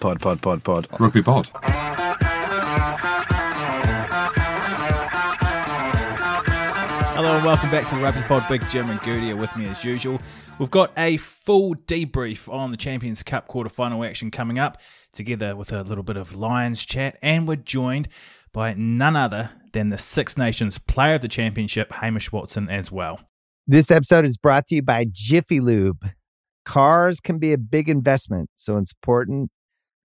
Pod, pod, pod, pod. Rugby pod. Hello and welcome back to the Rugby Pod. Big Jim and Goody are with me as usual. We've got a full debrief on the Champions Cup quarter-final action coming up, together with a little bit of Lions chat, and we're joined by none other than the Six Nations Player of the Championship, Hamish Watson, as well. This episode is brought to you by Jiffy Lube. Cars can be a big investment, so it's important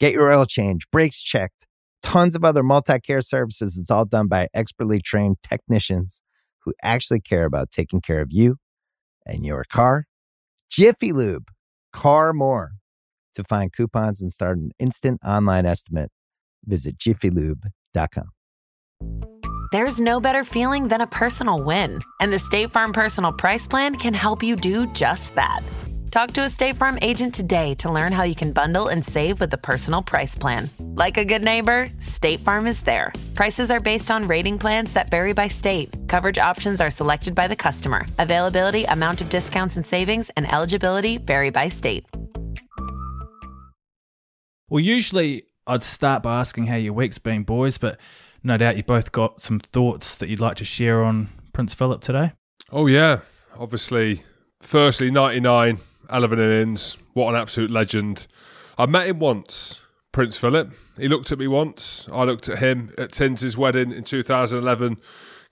Get your oil change, brakes checked, tons of other multi care services. It's all done by expertly trained technicians who actually care about taking care of you and your car. Jiffy Lube, car more. To find coupons and start an instant online estimate, visit jiffylube.com. There's no better feeling than a personal win, and the State Farm Personal Price Plan can help you do just that. Talk to a State Farm agent today to learn how you can bundle and save with the Personal Price Plan. Like a good neighbor, State Farm is there. Prices are based on rating plans that vary by state. Coverage options are selected by the customer. Availability, amount of discounts and savings, and eligibility vary by state. Well, usually I'd start by asking how your week's been, boys, but no doubt you both got some thoughts that you'd like to share on Prince Philip today. Oh, yeah. Obviously, firstly, 99, 11 innings. What an absolute legend. I met him once, Prince Philip. He looked at me once. I looked at him at Tins's wedding in 2011.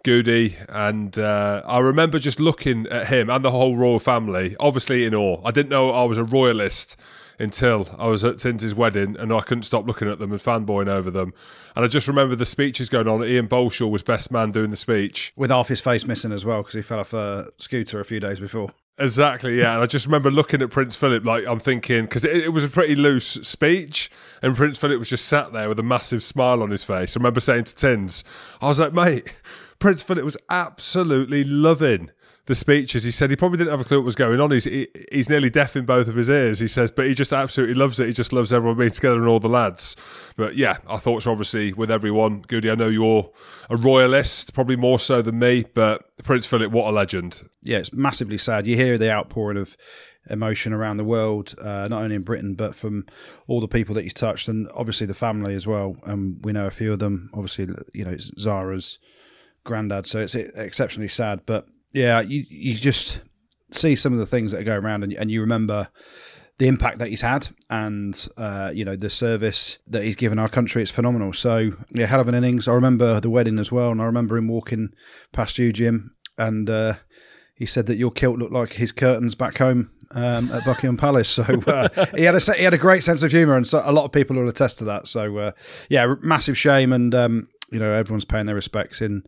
Goody, and uh, I remember just looking at him and the whole royal family, obviously in awe. I didn't know I was a royalist until I was at Tins's wedding and I couldn't stop looking at them and fanboying over them. And I just remember the speeches going on. Iain Balshaw was best man doing the speech. With half his face missing as well because he fell off a scooter a few days before. Exactly, yeah. And I just remember looking at Prince Philip, like I'm thinking, because it, it, was a pretty loose speech, and Prince Philip was just sat there with a massive smile on his face. I remember saying to Tins, I was like, mate, Prince Philip was absolutely loving the speeches. He said he probably didn't have a clue what was going on. He's he, he's nearly deaf in both of his ears. He says, but he just absolutely loves it. He just loves everyone being together and all the lads. But yeah, our thoughts are obviously with everyone. Goody, I know you're a royalist, probably more so than me, but Prince Philip, what a legend. Yeah, it's massively sad. You hear the outpouring of emotion around the world, uh, not only in Britain, but from all the people that he's touched, and obviously the family as well. And um, we know a few of them. Obviously, you know, it's Zara's granddad. So it's exceptionally sad. But yeah, you you just see some of the things that go around, and, and you remember the impact that he's had, and uh, you know the service that he's given our country. It's phenomenal. So yeah, hell of an innings. I remember the wedding as well, and I remember him walking past you, Jim, and uh, he said that your kilt looked like his curtains back home um, at Buckingham Palace. So uh, he had a he had a great sense of humour, and so a lot of people will attest to that. So uh, yeah, massive shame, and um, you know everyone's paying their respects in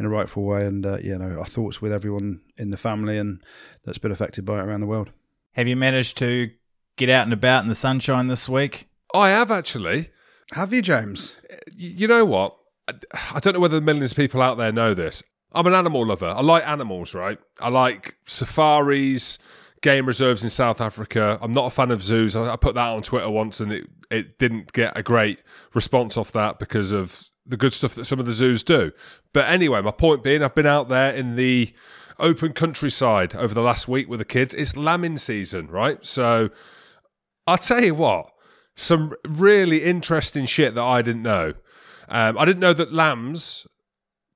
in a rightful way. And uh, you know our thoughts with everyone in the family and that's been affected by it around the world. Have you managed to get out and about in the sunshine this week? I have actually. Have you, James? You know what? I don't know whether the millions of people out there know this. I'm an animal lover. I like animals, right? I like safaris, game reserves in South Africa. I'm not a fan of zoos. I put that on Twitter once and it, it didn't get a great response off that because of the good stuff that some of the zoos do. But anyway, my point being, I've been out there in the open countryside over the last week with the kids. It's lambing season, right? So I'll tell you what, some really interesting shit that I didn't know. Um, I didn't know that lambs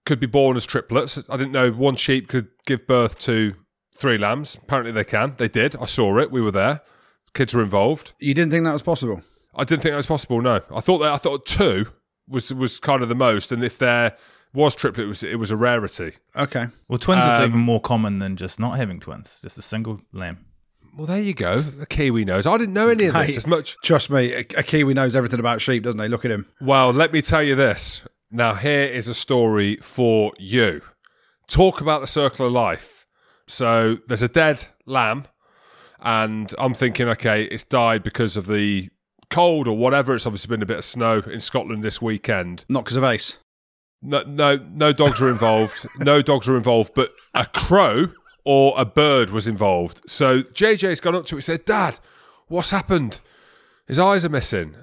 could be born as triplets. I didn't know one sheep could give birth to three lambs. Apparently they can. They did. I saw it. We were there. Kids were involved. You didn't think that was possible? I didn't think that was possible. No, I thought that. I thought two was was kind of the most, and if there was triplet, it was it was a rarity. Okay. Well, twins Um, is even more common than just not having twins, just a single lamb. Well, there you go. A Kiwi knows. I didn't know any of this Hey. as much. Trust me, a, a Kiwi knows everything about sheep, doesn't he? Look at him. Well, let me tell you this. Now, here is a story for you. Talk about the circle of life. So, there's a dead lamb, and I'm thinking, okay, it's died because of the cold or whatever. It's obviously been a bit of snow in Scotland this weekend. Not because of ice. No, no, no dogs are involved. no dogs are involved, but a crow or a bird was involved. So JJ's gone up to it and said, Dad, what's happened? His eyes are missing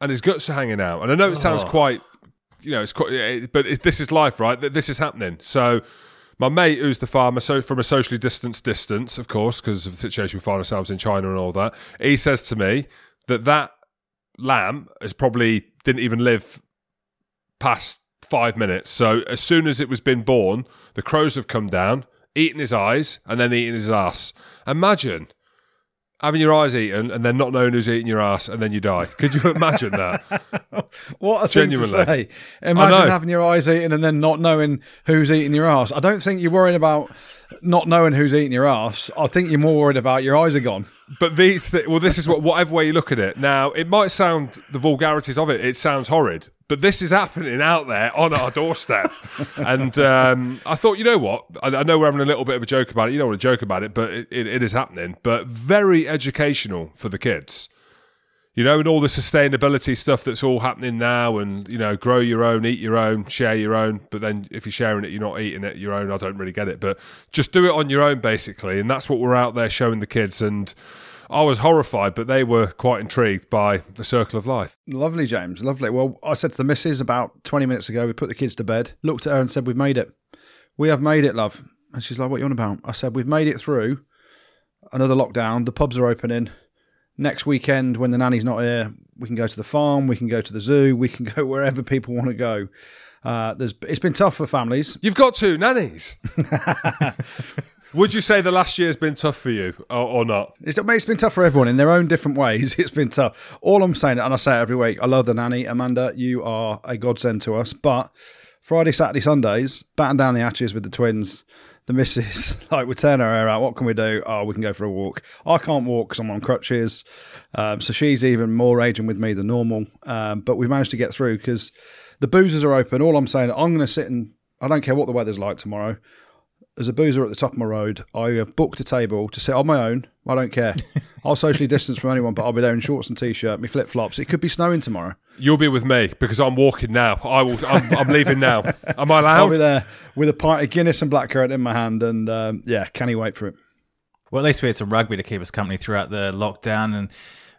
and his guts are hanging out. And I know it sounds Oh. quite, you know, it's quite, eh, but it's, this is life, right? Th- This is happening. So my mate, who's the farmer, so from a socially distanced distance, of course, because of the situation we find ourselves in China and all that, he says to me that that lamb is probably didn't even live past five minutes. So as soon as it was been born, the crows have come down, eaten his eyes, and then eaten his ass. Imagine having your eyes eaten and then not knowing who's eating your ass, and then you die. Could you imagine that? What a thing Genuinely. to say. Imagine having your eyes eaten and then not knowing who's eating your ass. I don't think you're worrying about not knowing who's eating your ass. I think you're more worried about your eyes are gone. But these, th- well, this is what whatever way you look at it. Now, it might sound the vulgarities of it. It sounds horrid, but this is happening out there on our doorstep. and um, I thought, you know what? I, I know we're having a little bit of a joke about it. You don't want to joke about it, but it, it, it is happening. But very educational for the kids. You know, and all the sustainability stuff that's all happening now, and you know, grow your own, eat your own, share your own. But then, if you're sharing it, you're not eating it your own. I don't really get it, but just do it on your own, basically. And that's what we're out there showing the kids. And I was horrified, but they were quite intrigued by the circle of life. Lovely, James. Lovely. Well, I said to the missus about 20 minutes ago, we put the kids to bed, looked at her and said, We've made it. We have made it, love. And she's like, What you on about? I said, We've made it through another lockdown. The pubs are opening. Next weekend, when the nanny's not here, we can go to the farm, we can go to the zoo, we can go wherever people want to go. Uh, there's, it's been tough for families. You've got two nannies. Would you say the last year's been tough for you, or, or not? It's, it's been tough for everyone in their own different ways. It's been tough. All I'm saying, and I say it every week, I love the nanny. Amanda, you are a godsend to us. But Friday, Saturday, Sundays, batten down the hatches with the twins. The missus, like, we're tearing our hair out. What can we do? Oh, we can go for a walk. I can't walk because I'm on crutches. Um, so she's even more raging with me than normal. Um, but we managed to get through because the boozers are open. All I'm saying, I'm going to sit and I don't care what the weather's like tomorrow. There's a boozer at the top of my road. I have booked a table to sit on my own. I don't care. I'll socially distance from anyone, but I'll be there in shorts and t-shirt, my flip flops. It could be snowing tomorrow. You'll be with me because I'm walking now. I will. I'm, I'm leaving now. Am I allowed? I'll be there with a pint of Guinness and blackcurrant in my hand, and um, yeah, can he wait for it? Well, at least we had some rugby to keep us company throughout the lockdown, and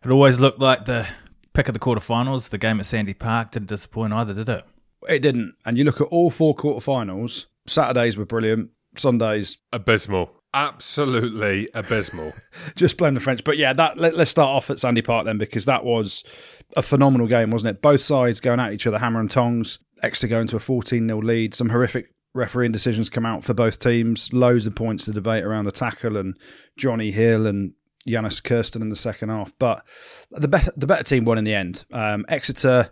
it always looked like the pick of the quarterfinals. The game at Sandy Park didn't disappoint either, did it? It didn't. And you look at all four quarterfinals. Saturdays were brilliant. Sundays, Abysmal. Absolutely abysmal. just blame the French. But yeah, that let, let's start off at Sandy Park then, because that was a phenomenal game, wasn't it? Both sides going at each other, hammer and tongs. Exeter going to a 14 0 lead. Some horrific refereeing decisions come out for both teams. Loads of points to debate around the tackle and Jonny Hill and Jannes Kirsten in the second half. But the better, the better team won in the end. Um, Exeter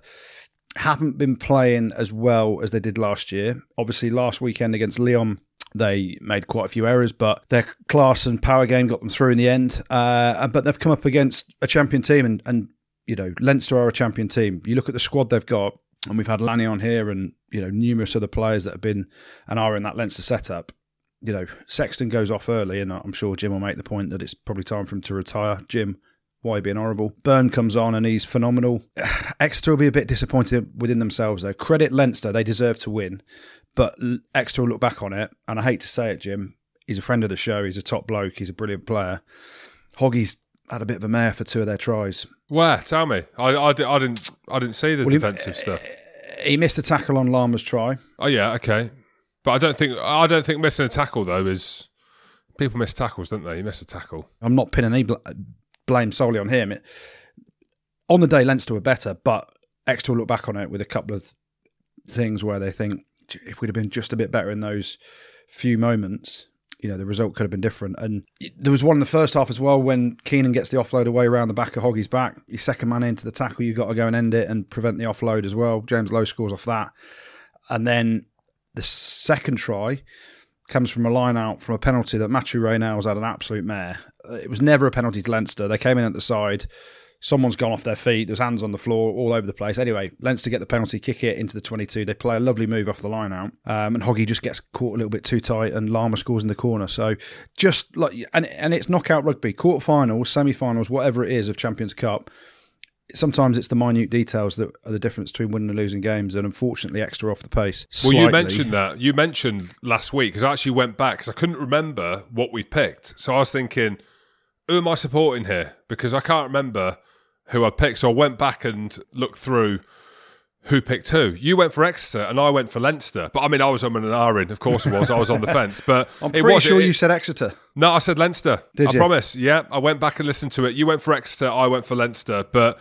haven't been playing as well as they did last year. Obviously, last weekend against Lyon, they made quite a few errors, but their class and power game got them through in the end. Uh, but they've come up against a champion team, and, and you know Leinster are a champion team. You look at the squad they've got, and we've had Lanny on here, and you know numerous other players that have been and are in that Leinster setup. You know Sexton goes off early, and I'm sure Jim will make the point that it's probably time for him to retire. Jim, why being horrible? Byrne comes on and he's phenomenal. Exeter will be a bit disappointed within themselves though. Credit Leinster, they deserve to win, but Exeter will look back on it. And I hate to say it, Jim, he's a friend of the show. He's a top bloke. He's a brilliant player. Hoggy's had a bit of a mare for two of their tries. Where? Tell me. I, I, I didn't. I didn't see the Well, he- defensive stuff. Eh, he missed a tackle on Larmour's try. Oh yeah, okay. But I don't think. I don't think missing a tackle though is. People miss tackles, don't they? You miss a tackle. I'm not pinning any bl- blame solely on him. It, on the day, Leinster were better, but Exeter will look back on it with a couple of things where they think "Gee, if we'd have been just a bit better in those few moments, you know, the result could have been different. And there was one in the first half as well when Keenan gets the offload away around the back of Hoggy's back. Your second man into the tackle, you've got to go and end it and prevent the offload as well. James Lowe scores off that. And then the second try comes from a line out from a penalty that Mathieu Raynal had an absolute mare. Uh, It was never a penalty to Leinster. They came in at the side. Someone's gone off their feet. There's hands on the floor all over the place. Anyway, Leinster get the penalty, kick it into the 22. They play a lovely move off the line out. Um, and Hoggy just gets caught a little bit too tight and Larmour scores in the corner. So just like, and, and it's knockout rugby, quarterfinals, semi finals, whatever it is of Champions Cup. sometimes it's the minute details that are the difference between winning and losing games, and unfortunately, extra off the pace. Well, you mentioned that. You mentioned last week because I actually went back because I couldn't remember what we picked. So I was thinking, who am I supporting here? Because I can't remember who I picked. So I went back and looked through who picked who. You went for Exeter and I went for Leinster. But I mean, I was on an ahhing. Of course, I was. I was on the fence. But I'm it pretty was, sure it- you said Exeter. No, I said Leinster. Did I you? promise. Yeah, I went back and listened to it. You went for Exeter. I went for Leinster. But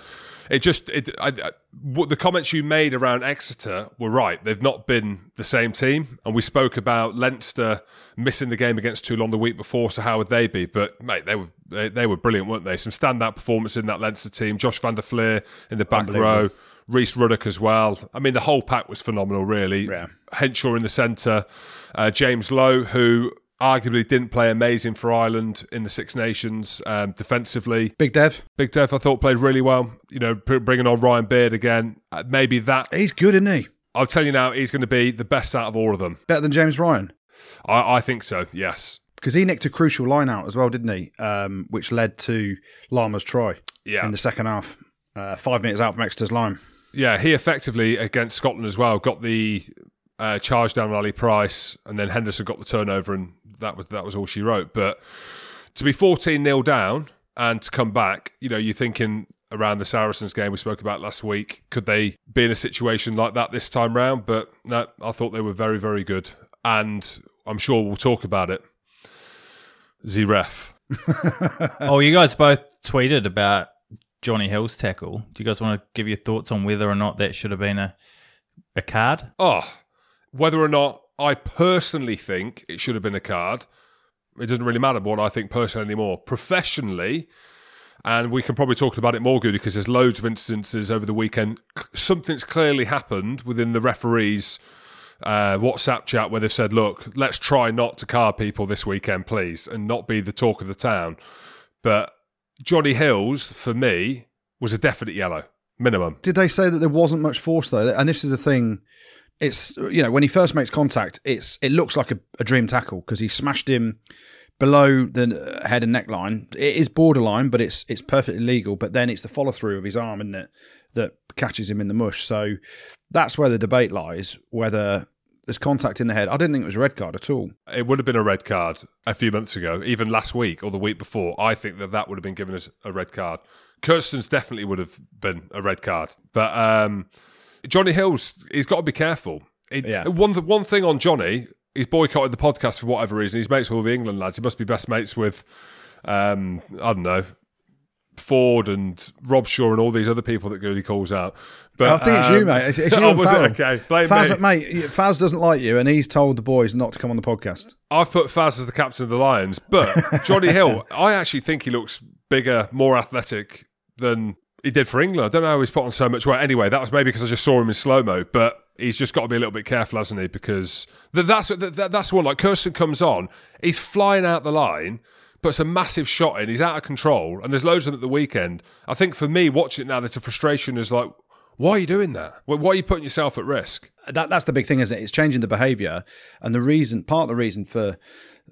it just it. I, I, what the comments you made around Exeter were right. They've not been the same team, and we spoke about Leinster missing the game against Toulon the week before. So how would they be? But mate, they were they, they were brilliant, weren't they? Some standout performance in that Leinster team. Josh van der Flier in the back row. Rhys Ruddock as well. I mean, the whole pack was phenomenal, really. Yeah. Henshaw in the centre, uh, James Lowe, who arguably didn't play amazing for Ireland in the Six Nations um, defensively. Big Dev. Big Dev, I thought, played really well. You know, bringing on Ryan Baird again. Uh, maybe that, He's good, isn't he? I'll tell you now, he's going to be the best out of all of them. Better than James Ryan. I, I think so, yes. Because he nicked a crucial line out as well, didn't he? Um, which led to Larmour's try Yeah. in the second half. Uh, five minutes out from Exeter's line. Yeah, he effectively, against Scotland as well, got the uh, charge down on Ali Price, and then Henderson got the turnover, and that was that was all she wrote. But to be 14 nil down and to come back, you know, you're thinking around the Saracens game we spoke about last week, could they be in a situation like that this time round? But no, I thought they were very, very good. And I'm sure we'll talk about it. Z-Ref. oh, you guys both tweeted about Jonny Hill's tackle. Do you guys want to give your thoughts on whether or not that should have been a a card? Oh, whether or not I personally think it should have been a card, it doesn't really matter what I think personally anymore. Professionally, and we can probably talk about it more, Goody, because there's loads of instances over the weekend. Something's clearly happened within the referees' uh, WhatsApp chat where they've said, look, let's try not to card people this weekend, please, and not be the talk of the town. But Jonny Hills, for me, was a definite yellow, minimum. Did they say that there wasn't much force though? And this is the thing. It's you know when he first makes contact, it's it looks like a, a dream tackle because he smashed him below the head and neckline. It is borderline, but it's it's perfectly legal. But then it's the follow through of his arm, isn't it, that catches him in the mush. So that's where the debate lies whether there's contact in the head. I didn't think it was a red card at all. It would have been a red card a few months ago, even last week or the week before. I think that that would have been given as a red card. Kirsten's definitely would have been a red card, but um, Jonny Hills, he's got to be careful. He- Yeah. One one thing on Johnny, he's boycotted the podcast for whatever reason. He's mates with all the England lads. He must be best mates with, um, I don't know. Ford and Rob Shaw and all these other people that Goody calls out. But I think it's you, um, mate. It's, it's you oh, was Farrell. it? Okay, blame Faz, me. mate, Faz doesn't like you, and he's told the boys not to come on the podcast. I've put Faz as the captain of the Lions, but Jonny Hill, I actually think he looks bigger, more athletic than he did for England. I don't know how he's put on so much weight. Anyway, that was maybe because I just saw him in slow mo, but he's just got to be a little bit careful, hasn't he? Because th- that's th- th- that's one. Like Kirsten comes on, he's flying out the line, puts a massive shot in. He's out of control, and there's loads of them at the weekend. I think for me, watching it now, there's a frustration. Is like, why are you doing that? Why why are you putting yourself at risk? that that's the big thing, isn't it? It's changing the behaviour, and the reason, part of the reason for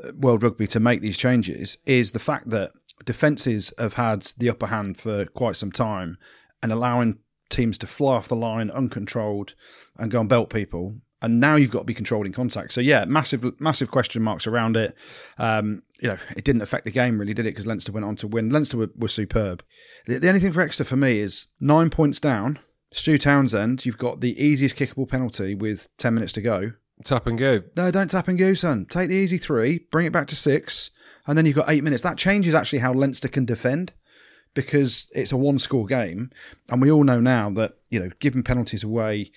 uh, World Rugby to make these changes is the fact that defences have had the upper hand for quite some time, and allowing teams to fly off the line uncontrolled and go and belt people. And now you've got to be controlled in contact. So yeah, massive, massive question marks around it. Um, you know, it didn't affect the game really, did it? Because Leinster went on to win. Leinster were, were superb. The, the only thing for Exeter for me is nine points down. Stu Townsend, you've got the easiest kickable penalty with 10 minutes to go. Tap and go. No, don't tap and go, son. Take the easy three, bring it back to six, and then you've got eight minutes. That changes actually how Leinster can defend because it's a one score game. And we all know now that, you know, giving penalties away,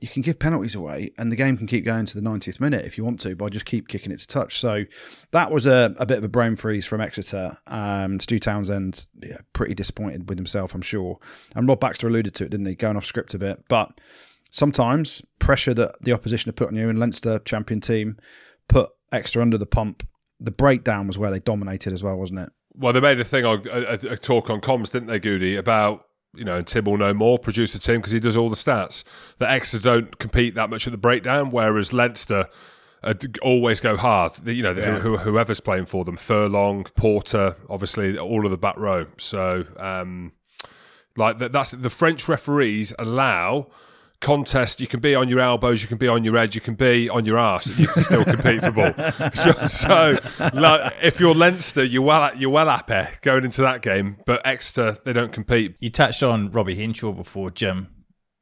you can give penalties away and the game can keep going to the 90th minute if you want to by just keep kicking it to touch. So that was a, a bit of a brain freeze from Exeter. Um, Stu Townsend, yeah, pretty disappointed with himself, I'm sure. And Rob Baxter alluded to it, didn't he? Going off script a bit. But sometimes pressure that the opposition have put on you and Leinster champion team put extra under the pump. The breakdown was where they dominated as well, wasn't it? Well, they made a thing, a, a, a talk on comms, didn't they, Goody, about you know, and Tim will know more, producer Tim, because he does all the stats. That Exeter don't compete that much at the breakdown, whereas Leinster uh, always go hard. You know, the- who, whoever's playing for them, Furlong, Porter, obviously all of the back row. So, um, Like that, that's the French referees allow contest. You can be on your elbows, you can be on your edge, you can be on your ass, and you can still compete for ball. so, like, if you're Leinster, you're well, at you're well happy going into that game. But Exeter, they don't compete. You touched on Robbie Henshaw before, Jim.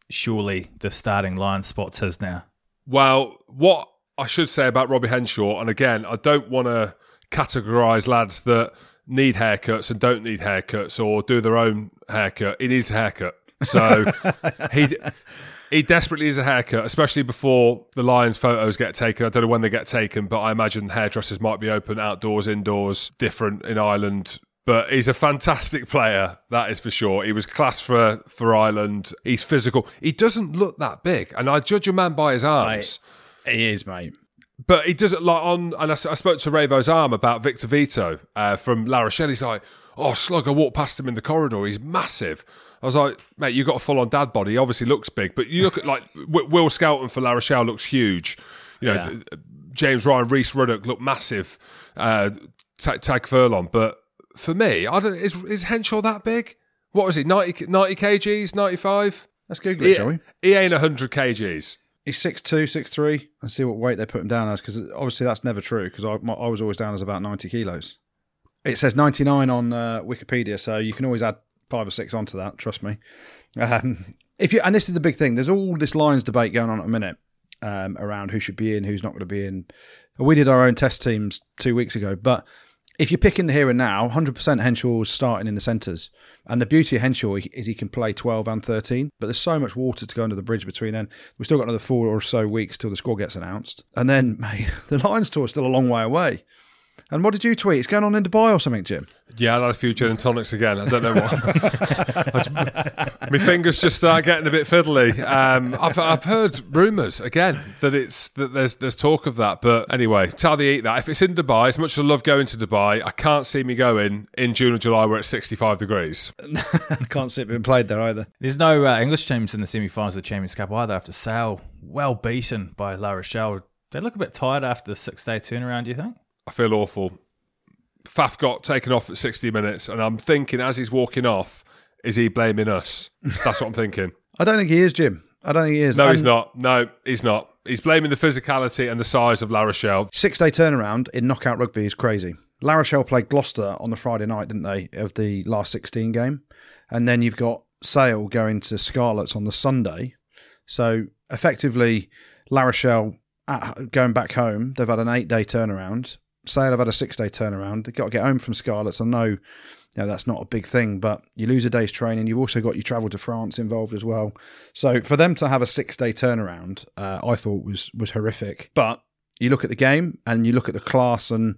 Surely the starting line spots his now. Well, what I should say about Robbie Henshaw, and again, I don't want to categorise lads that need haircuts and don't need haircuts or do their own haircut. It is a haircut. So he he desperately needs a haircut, especially before the Lions photos get taken. I don't know when they get taken, but I imagine hairdressers might be open outdoors, indoors, different in Ireland. But he's a fantastic player, that is for sure. He was class for, for Ireland. He's physical. He doesn't look that big, and I judge a man by his arms. He is, mate. But he doesn't like on. And I, I spoke to Ravo's arm about Victor Vito uh, from La Rochelle. He's like, "Oh, slug! I walked past him in the corridor. He's massive." I was like, "Mate, you got a full on dad body. He obviously looks big, but you look at like Will Skelton for La Rochelle looks huge. You know, yeah. James Ryan, Rhys Ruddock look massive. Uh, Tadhg Furlong, but for me, I don't. Is is Henshaw that big? What was he? 90, 90 kgs, ninety five. Let's Google it, he, shall we? He ain't hundred kgs. He's 6'2", 6'3", and see what weight they put him down as, because obviously that's never true, because I, I was always down as about 90 kilos. It says 99 on uh, Wikipedia, so you can always add five or six onto that, trust me. Um, if you And this is the big thing, there's all this Lions debate going on at a minute um, around who should be in, who's not going to be in. We did our own test teams two weeks ago, but if you're picking the here and now, 100% Henshaw's starting in the centres. And the beauty of Henshaw is he can play 12 and 13, but there's so much water to go under the bridge between then. We've still got another four or so weeks till the score gets announced. And then, mate, the Lions tour is still a long way away. And what did you tweet? It's going on in Dubai or something, Jim? Yeah, I had a few gin and tonics again. I don't know what. My fingers just start getting a bit fiddly. Um, I've, I've heard rumours again that it's that there's there's talk of that. But anyway, tell the eat that. If it's in Dubai, as much as I love going to Dubai, I can't see me going in June or July where it's 65 degrees. I can't see it being played there either. There's no uh, English teams in the semi-finals of the Champions Cup either. After Sale, well beaten by La Rochelle. They look a bit tired after the six-day turnaround. Do you think? I feel awful. Faf got taken off at 60 minutes, and I'm thinking as he's walking off, is he blaming us? That's what I'm thinking. I don't think he is, Jim. I don't think he is. No, he's not. No, he's not. He's blaming the physicality and the size of La Rochelle. Six day turnaround in knockout rugby is crazy. La Rochelle played Gloucester on the Friday night, didn't they, of the last 16 game? And then you've got Sale going to Scarlets on the Sunday. So effectively, La Rochelle at, going back home, they've had an eight day turnaround. Sale have had a six day turnaround. They've got to get home from Scarlets. I know, you know that's not a big thing, but you lose a day's training. You've also got your travel to France involved as well. So for them to have a six day turnaround, uh, I thought was was horrific. But you look at the game and you look at the class and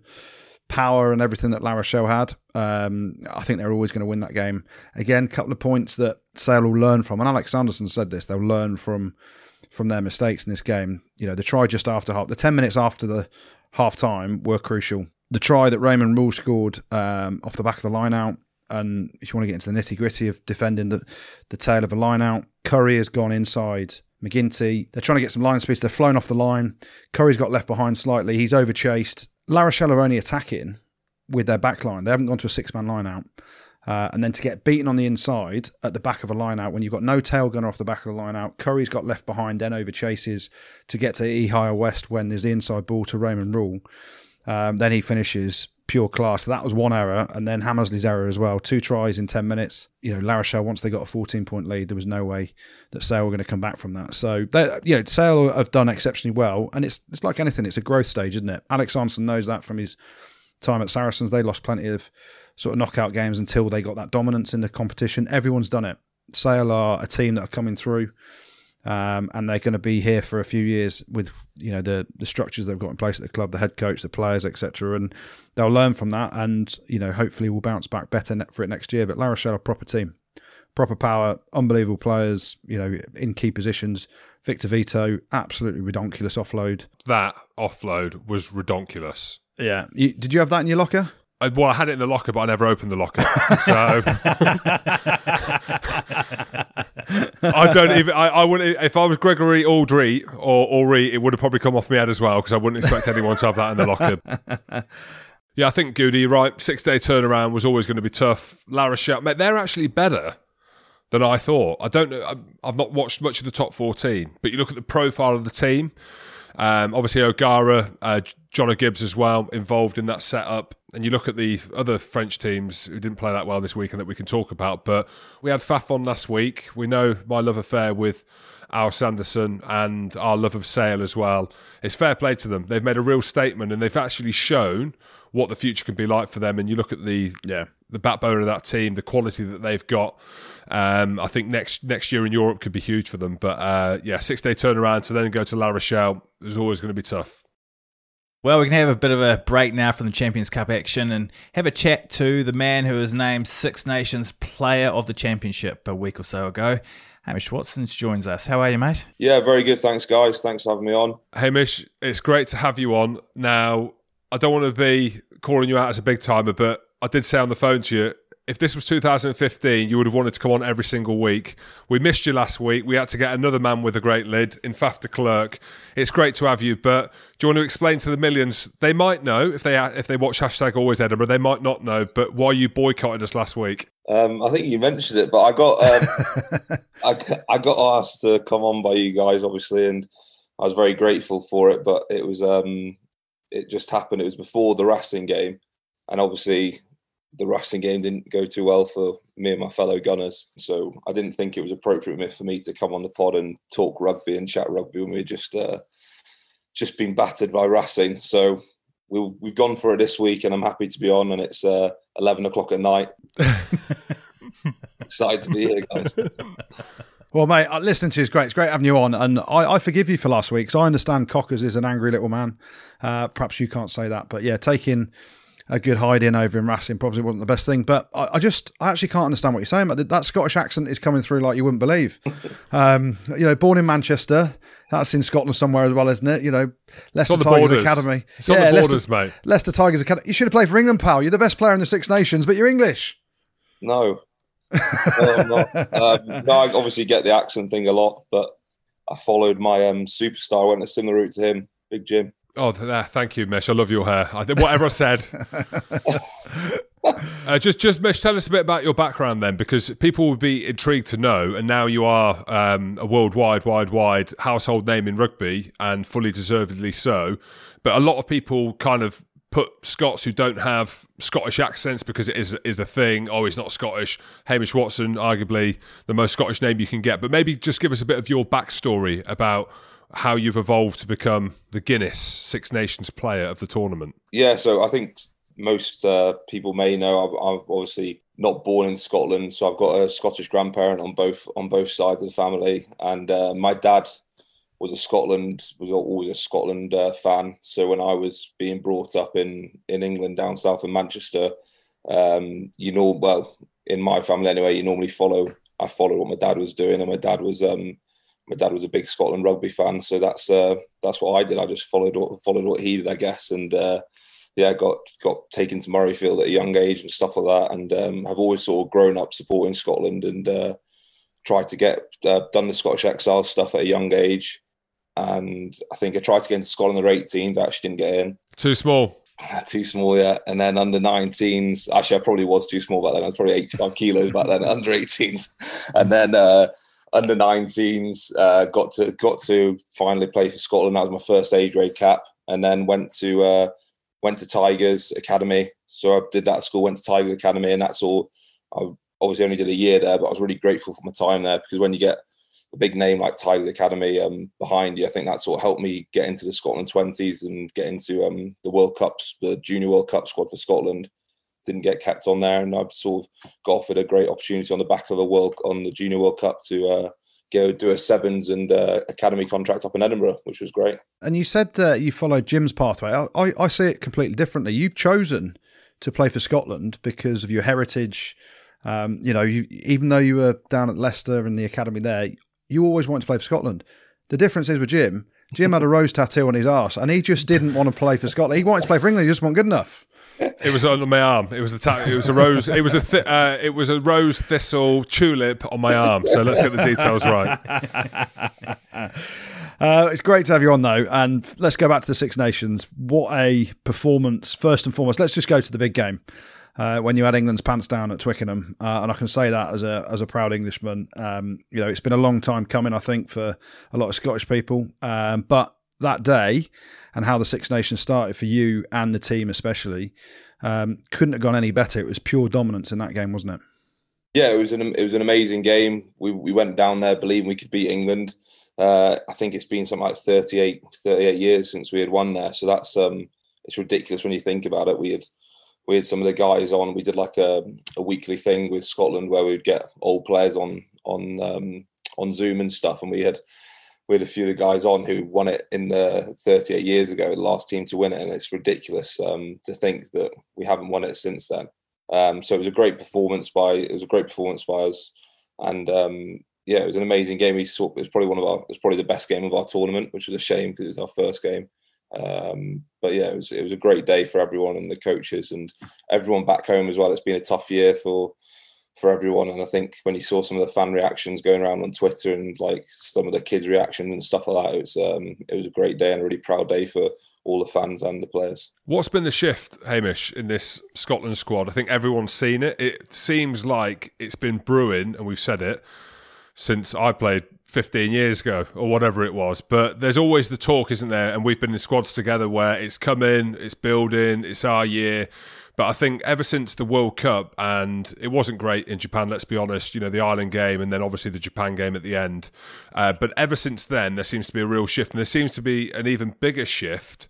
power and everything that La Rochelle had. Um, I think they're always going to win that game. Again, a couple of points that Sale will learn from. And Alex Sanderson said this: they'll learn from from their mistakes in this game. You know, the try just after half, the ten minutes after the half time were crucial. The try that Raymond Rhule scored um, off the back of the line out, and if you want to get into the nitty gritty of defending the, the tail of a line out, Curry has gone inside McGinty. They're trying to get some line speeds. They're flown off the line. Curry's got left behind slightly. He's overchased. La Rochelle are only attacking with their back line. They haven't gone to a six man line out. Uh, and then to get beaten on the inside at the back of a line out when you've got no tail gunner off the back of the line out, Curry's got left behind, then over chases to get to Ihaia West when there's the inside ball to Raymond Rhule. Um, then he finishes pure class. So that was one error, and then Hammersley's error as well. Two tries in ten minutes. You know, Larochelle once they got a fourteen point lead, there was no way that Sale were going to come back from that. So they, you know, Sale have done exceptionally well, and it's it's like anything, it's a growth stage, isn't it? Alex Sanderson knows that from his time at Saracens. They lost plenty of sort of knockout games until they got that dominance in the competition. Everyone's done it. Sale are a team that are coming through, um, and they're going to be here for a few years with you know the the structures they've got in place at the club, the head coach, the players, etc. And they'll learn from that, and you know hopefully will bounce back better for it next year. But La Rochelle a proper team, proper power, unbelievable players. You know in key positions. Victor Vito, absolutely ridiculous offload. That offload was ridiculous. Yeah. You, did you have that in your locker? I, well, I had it in the locker, but I never opened the locker. So I don't even. I, I wouldn't. If I was Gregory Alldritt or Ori, it would have probably come off my head as well because I wouldn't expect anyone to have that in the locker. Yeah, I think Goody, right. Six day turnaround was always going to be tough. La Rochelle, mate, they're actually better than I thought. I don't know. I've not watched much of the top 14, but you look at the profile of the team. Um, obviously, O'Gara, uh, Jono Gibbes as well, involved in that setup. And you look at the other French teams who didn't play that well this week and that we can talk about. But we had Faf on last week. We know my love affair with Al Sanderson and our love of Sale as well. It's fair play to them. They've made a real statement and they've actually shown what the future can be like for them. And you look at the yeah the backbone of that team, the quality that they've got. Um, I think next next year in Europe could be huge for them. But uh, yeah, six day turnaround to then go to La Rochelle is always going to be tough. Well, we can have a bit of a break now from the Champions Cup action and have a chat to the man who was named Six Nations Player of the Championship a week or so ago. Hamish Watson joins us. How are you, mate? Yeah, very good. Thanks, guys. Thanks for having me on. Hamish, it's great to have you on. Now, I don't want to be calling you out as a big timer, but I did say on the phone to you if this was 2015, you would have wanted to come on every single week. We missed you last week. We had to get another man with a great lid in Faf de Klerk. It's great to have you, but do you want to explain to the millions? They might know if they if they watch hashtag Always Edinburgh. They might not know, but why you boycotted us last week? Um, I think you mentioned it, but I got um, I, I got asked to come on by you guys, obviously, and I was very grateful for it. But it was um, it just happened. It was before the Racing game, and obviously the Racing game didn't go too well for me and my fellow Gunners. So I didn't think it was appropriate for me to come on the pod and talk rugby and chat rugby when we just uh, just been battered by Racing. So we've we've gone for it this week, and I'm happy to be on. And it's uh, 11 o'clock at night. Excited to be here, guys. Well, mate, uh, listening to you is great. It's great having you on, and I, I forgive you for last week because I understand Cockers is an angry little man. Uh, perhaps you can't say that, but yeah, taking a good hide in over in Racing probably wasn't the best thing. But I, I, just, I actually can't understand what you're saying. But that Scottish accent is coming through like you wouldn't believe. um, you know, born in Manchester, that's in Scotland somewhere as well, isn't it? You know, Leicester Tigers borders. Academy. It's yeah, on the borders, Leicester, mate. Leicester Tigers Academy. You should have played for England, pal. You're the best player in the Six Nations, but you're English. No. Not. Um, no, I obviously get the accent thing a lot, but I followed my um, superstar. I went a similar route to him, Big Jim. Oh, thank you, Mish. I love your hair. I, whatever I said. uh, just, just Mish, tell us a bit about your background then, because people would be intrigued to know. And now you are um, a worldwide, wide, wide household name in rugby, and fully deservedly so. But a lot of people kind of put Scots who don't have Scottish accents because it is is a thing. Oh, he's not Scottish. Hamish Watson, arguably the most Scottish name you can get. But maybe just give us a bit of your backstory about how you've evolved to become the Guinness Six Nations player of the tournament. Yeah, so I think most uh, people may know I'm, I'm, obviously not born in Scotland, so I've got a Scottish grandparent on both on both sides of the family, and uh, my dad was a Scotland was always a Scotland uh, fan. So when I was being brought up in in England down south in Manchester, um, you know, well in my family anyway, you normally follow. I followed what my dad was doing, and my dad was um, my dad was a big Scotland rugby fan, so that's uh, that's what I did. I just followed what, followed what he did, I guess, and uh, yeah, got got taken to Murrayfield at a young age and stuff like that, and um, have always sort of grown up supporting Scotland and uh, tried to get uh, done the Scottish exile stuff at a young age, and I think I tried to get into Scotland under 18s. I actually didn't get in. Too small. Too small, yeah. And then under 19s, actually, I probably was too small back then. I was probably 85 kilos back then. Under 18s, and then uh, under 19s, uh, got to got to finally play for Scotland. That was my first A grade cap, and then went to uh, went to Tigers Academy. So I did that at school. Went to Tigers Academy, and that's all. I obviously only did a year there, but I was really grateful for my time there because when you get a big name like Tigers Academy um, behind you, I think that sort of helped me get into the Scotland 20s and get into um, the World Cups, the Junior World Cup squad for Scotland didn't get kept on there, and I've sort of got offered a great opportunity on the back of a world on the Junior World Cup to uh, go do a sevens and uh, academy contract up in Edinburgh, which was great. And you said uh, you followed Jim's pathway. I, I, I see it completely differently. You've chosen to play for Scotland because of your heritage. Um, you know, you, even though you were down at Leicester and the academy there, you always wanted to play for Scotland. The difference is with Jim. Jim had a rose tattoo on his arse, and he just didn't want to play for Scotland. He wanted to play for England. He just wasn't good enough. It was on my arm. It was a ta- it was a rose. It was a th- uh, it was a rose thistle tulip on my arm. So let's get the details right. Uh, it's great to have you on, though. And let's go back to the Six Nations. What a performance, first and foremost. Let's just go to the big game. Uh, when you had England's pants down at Twickenham, uh, and I can say that as a as a proud Englishman. Um, you know, it's been a long time coming, I think, for a lot of Scottish people. Um, but that day and how the Six Nations started for you and the team, especially, um, couldn't have gone any better. It was pure dominance in that game, wasn't it? Yeah, it was an it was an amazing game. We we went down there believing we could beat England. Uh, I think it's been something like 38, 38 years since we had won there. So that's um, it's ridiculous when you think about it. We had we had some of the guys on. We did like a, a weekly thing with Scotland where we'd get old players on on um, on Zoom and stuff, and we had we had a few of the guys on who won it in the 38 years ago, the last team to win it, and it's ridiculous um, to think that we haven't won it since then. Um, so it was a great performance by it was a great performance by us, and um, yeah, it was an amazing game. We saw it was probably one of our it was probably the best game of our tournament, which was a shame because it was our first game. Um, but yeah, it was it was a great day for everyone and the coaches and everyone back home as well. It's been a tough year for for everyone, and I think when you saw some of the fan reactions going around on Twitter and like some of the kids' reactions and stuff like that, it was um, it was a great day and a really proud day for all the fans and the players. What's been the shift, Hamish, in this Scotland squad? I think everyone's seen it. It seems like it's been brewing, and we've said it since I played 15 years ago or whatever it was. But there's always the talk, isn't there? And we've been in squads together where it's coming, it's building, it's our year. But I think ever since the World Cup, and it wasn't great in Japan, let's be honest, you know, the Ireland game and then obviously the Japan game at the end. Uh, but ever since then, there seems to be a real shift. And there seems to be an even bigger shift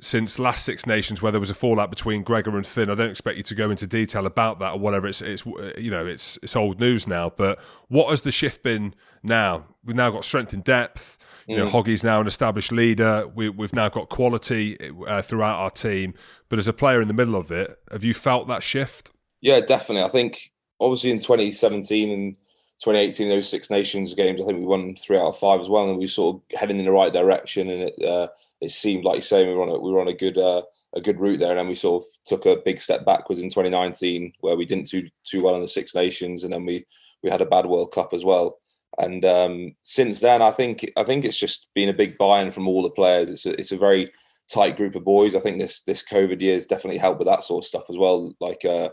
since last Six Nations, where there was a fallout between Gregor and Finn. I don't expect you to go into detail about that or whatever. It's it's you know it's it's old news now. But what has the shift been now? We've now got strength in depth. You know, mm. Hoggy's now an established leader. We, we've now got quality uh, throughout our team. But as a player in the middle of it, have you felt that shift? Yeah, definitely. I think obviously in 2017 and 2018, those Six Nations games, I think we won three out of five as well, and we were sort of heading in the right direction. And it uh, it seemed like you say we were on a, we were on a good uh, a good route there, and then we sort of took a big step backwards in 2019, where we didn't do too well in the Six Nations, and then we we had a bad World Cup as well. And um, since then, I think I think it's just been a big buy-in from all the players. It's a, it's a very tight group of boys. I think this this COVID year has definitely helped with that sort of stuff as well. Like uh,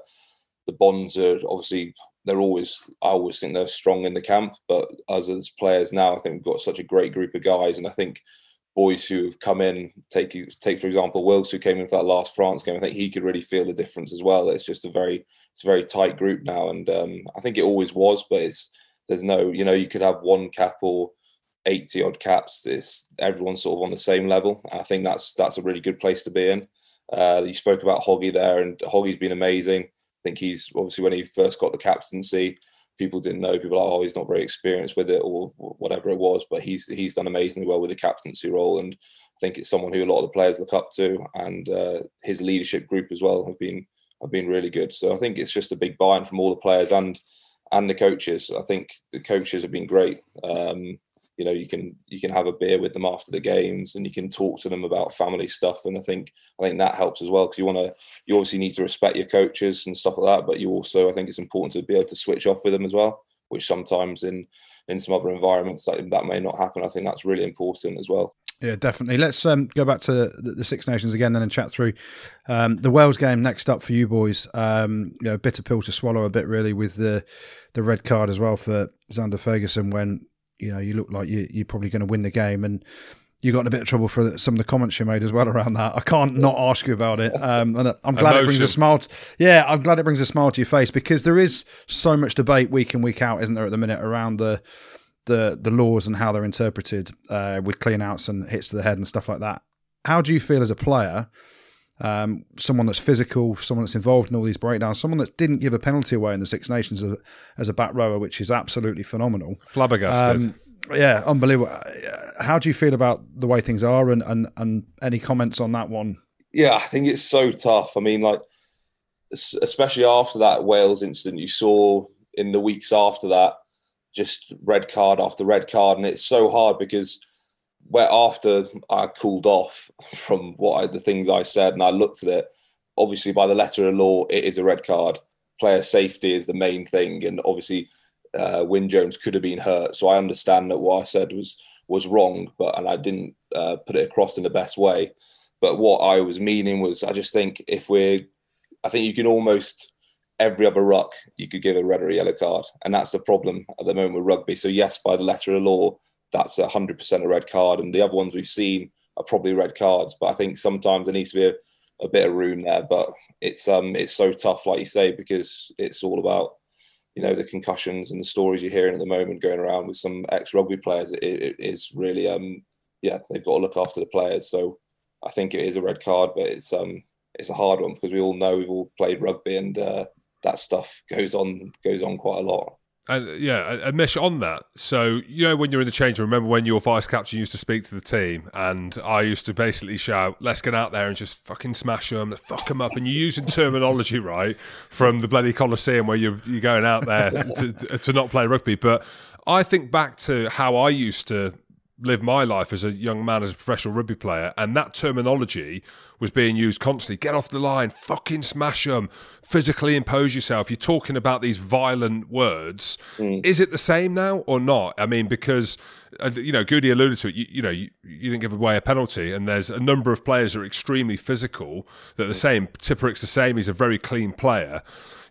the bonds are obviously they're always I always think they're strong in the camp, but us as players now, I think we've got such a great group of guys, and I think boys who have come in, take take for example Wilkes who came in for that last France game, I think he could really feel the difference as well. It's just a very it's a very tight group now, and um, I think it always was, but it's there's no you know you could have one cap or 80 odd caps. It's everyone's sort of on the same level. I think that's that's a really good place to be in. Uh, you spoke about Hoggy there, and Hoggy's been amazing I think he's obviously when he first got the captaincy, people didn't know. People like, oh, he's not very experienced with it or whatever it was. But he's he's done amazingly well with the captaincy role, and I think it's someone who a lot of the players look up to, and uh, his leadership group as well have been have been really good. So I think it's just a big buy-in from all the players and and the coaches. I think the coaches have been great. Um, you know you can you can have a beer with them after the games and you can talk to them about family stuff and i think i think that helps as well because you want to you obviously need to respect your coaches and stuff like that but you also i think it's important to be able to switch off with them as well which sometimes in in some other environments that, that may not happen i think that's really important as well yeah, definitely. Let's um, go back to the, the, Six Nations again, then, and chat through um, the Wales game next up for you boys. Um, you know, a bitter pill to swallow a bit, really, with the the red card as well for Zander Fagerson when you know you look like you, you're probably going to win the game and you got in a bit of trouble for some of the comments you made as well around that. I can't not ask you about it. Um, and I'm glad Emotion. it brings a smile. To, yeah, I'm glad it brings a smile to your face because there is so much debate week in week out, isn't there, at the minute around the the the laws and how they're interpreted uh, with clean outs and hits to the head and stuff like that. How do you feel as a player? Um, someone that's physical, someone that's involved in all these breakdowns, someone that didn't give a penalty away in the Six Nations as a, as a back rower, which is absolutely phenomenal. Flabbergasted. Um, yeah, unbelievable. How do you feel about the way things are, and, and and any comments on that one? Yeah, I think it's so tough. I mean, like, especially after that Wales incident, you saw in the weeks after that, just red card after red card, and it's so hard because where after I cooled off from what I, the things I said and I looked at it, obviously by the letter of law, it is a red card. Player safety is the main thing, and obviously, uh, Wyn Jones could have been hurt. So I understand that what I said was was wrong, but and I didn't uh, put it across in the best way. But what I was meaning was, I just think if we're I think you can almost every other ruck you could give a red or a yellow card, and that's the problem at the moment with rugby. So yes, by the letter of law, that's a hundred percent a red card, and the other ones we've seen are probably red cards. But I think sometimes there needs to be a, a bit of room there. But it's um it's so tough, like you say, because it's all about you know the concussions and the stories you're hearing at the moment going around with some ex rugby players. It, it is really um yeah they've got to look after the players. So I think it is a red card, but it's um it's a hard one because we all know we've all played rugby and uh, that stuff goes on goes on quite a lot. And yeah, and Mish on that. So you know when you're in the change remember when your vice captain used to speak to the team, and I used to basically shout, "Let's get out there and just fucking smash them, fuck them up." And you're using terminology right from the bloody Coliseum where you're you're going out there to, to not play rugby. But I think back to how I used to live my life as a young man as a professional rugby player, and that terminology was being used constantly. Get off the line, fucking smash them, physically impose yourself. You're talking about these violent words. Mm. Is it the same now or not? I mean, because uh, you know, Goody alluded to it. You, you know, you, you, didn't give away a penalty, and there's a number of players that are extremely physical. That are the same. Tipuric's the same. He's a very clean player.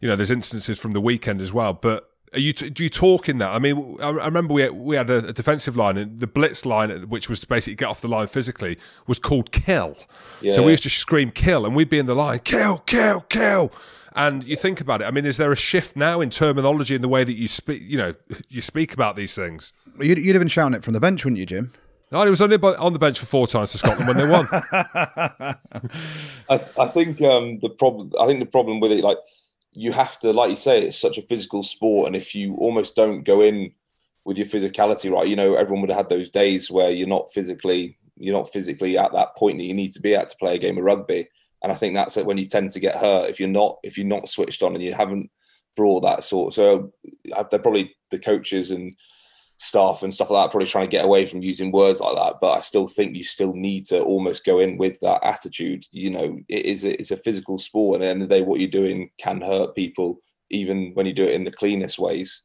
You know, there's instances from the weekend as well, but are you do you talk in that? I mean, I, remember we had, we had a, a, defensive line, and the blitz line, which was to basically get off the line physically, was called kill. Yeah. So we used to scream kill, and we'd be in the line, kill, kill, kill. And you think about it. I mean, is there a shift now in terminology in the way that you speak? You know, you speak about these things. You'd, you'd have been shouting it from the bench, wouldn't you, Jim? No, he was only on the bench for four times for Scotland when they won. I, I, think um, the problem. I think the problem with it, like you have to, like you say, it's such a physical sport, and if you almost don't go in with your physicality right, you know, everyone would have had those days where you're not physically, you're not physically at that point that you need to be at to play a game of rugby. And I think that's it when you tend to get hurt if you're not if you're not switched on and you haven't brought that sort. So uh, they're probably the coaches and staff and stuff like that probably trying to get away from using words like that but i still think you still need to almost go in with that attitude you know it is a, it's a physical sport and at the end of the day what you're doing can hurt people even when you do it in the cleanest ways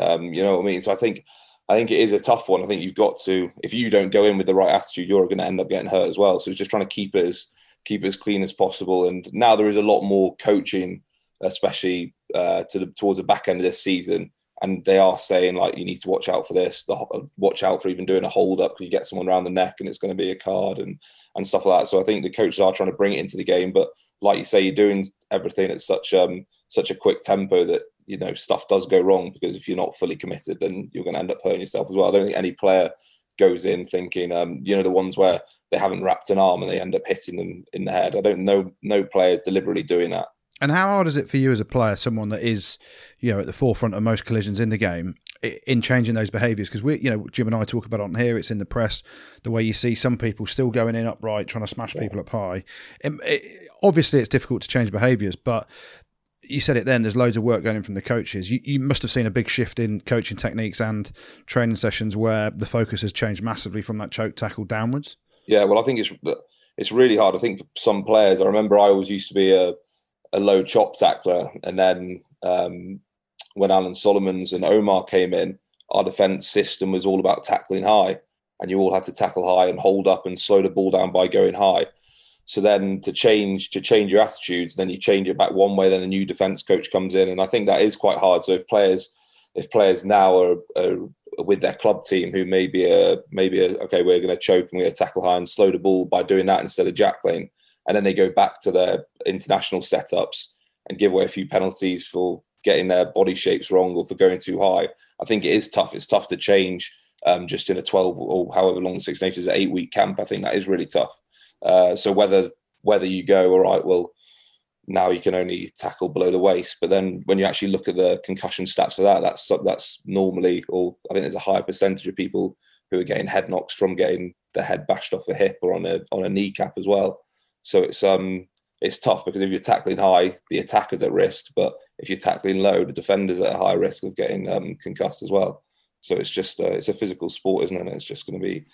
um, you know what i mean? So i think i think it is a tough one. I think you've got to if you don't go in with the right attitude you're going to end up getting hurt as well. So it's just trying to keep it as keep it as clean as possible. And now there is a lot more coaching especially uh, to the, towards the back end of this season and they are saying like you need to watch out for this the, watch out for even doing a hold up because you get someone around the neck and it's going to be a card and and stuff like that. So i think the coaches are trying to bring it into the game but like you say you're doing everything at such um such a quick tempo that you know stuff does go wrong because if you're not fully committed then you're going to end up hurting yourself as well. I don't think any player goes in thinking um you know the ones where they haven't wrapped an arm and they end up hitting them in the head. I don't know no players deliberately doing that and how hard is it for you as a player, someone that is, you know, at the forefront of most collisions in the game, in changing those behaviours? Because we, you know, Jim and I talk about it on here. It's in the press. The way you see some people still going in upright, trying to smash people up high. It, it, obviously, it's difficult to change behaviours, but you said it then. There's loads of work going in from the coaches. You, you must have seen a big shift in coaching techniques and training sessions where the focus has changed massively from that choke tackle downwards. Yeah, well, I think it's it's really hard. I think for some players, I remember I always used to be a a low chop tackler. And then um, when Alan Solomons and Omar came in, our defence system was all about tackling high, and you all had to tackle high and hold up and slow the ball down by going high. So then to change to change your attitudes, then you change it back one way. Then a new defence coach comes in, and I think that is quite hard. So if players if players now are, are with their club team who maybe a maybe okay we're going to choke and we're going to tackle high and slow the ball by doing that instead of jackling and then they go back to their international setups and give away a few penalties for getting their body shapes wrong or for going too high. I think it is tough. It's tough to change um, just in a 12 or however long Six Nations, eight week camp. I think that is really tough. Uh, so whether whether you go all right, well, now you can only tackle below the waist, but then when you actually look at the concussion stats for that, that's that's normally, or I think there's a higher percentage of people who are getting head knocks from getting the head bashed off a hip or on a on a kneecap as well. So it's um it's tough because if you're tackling high, the attacker's at risk, but if you're tackling low, the defender's at a high risk of getting um, concussed as well. So it's just uh, it's a physical sport, isn't it? It's just going to be.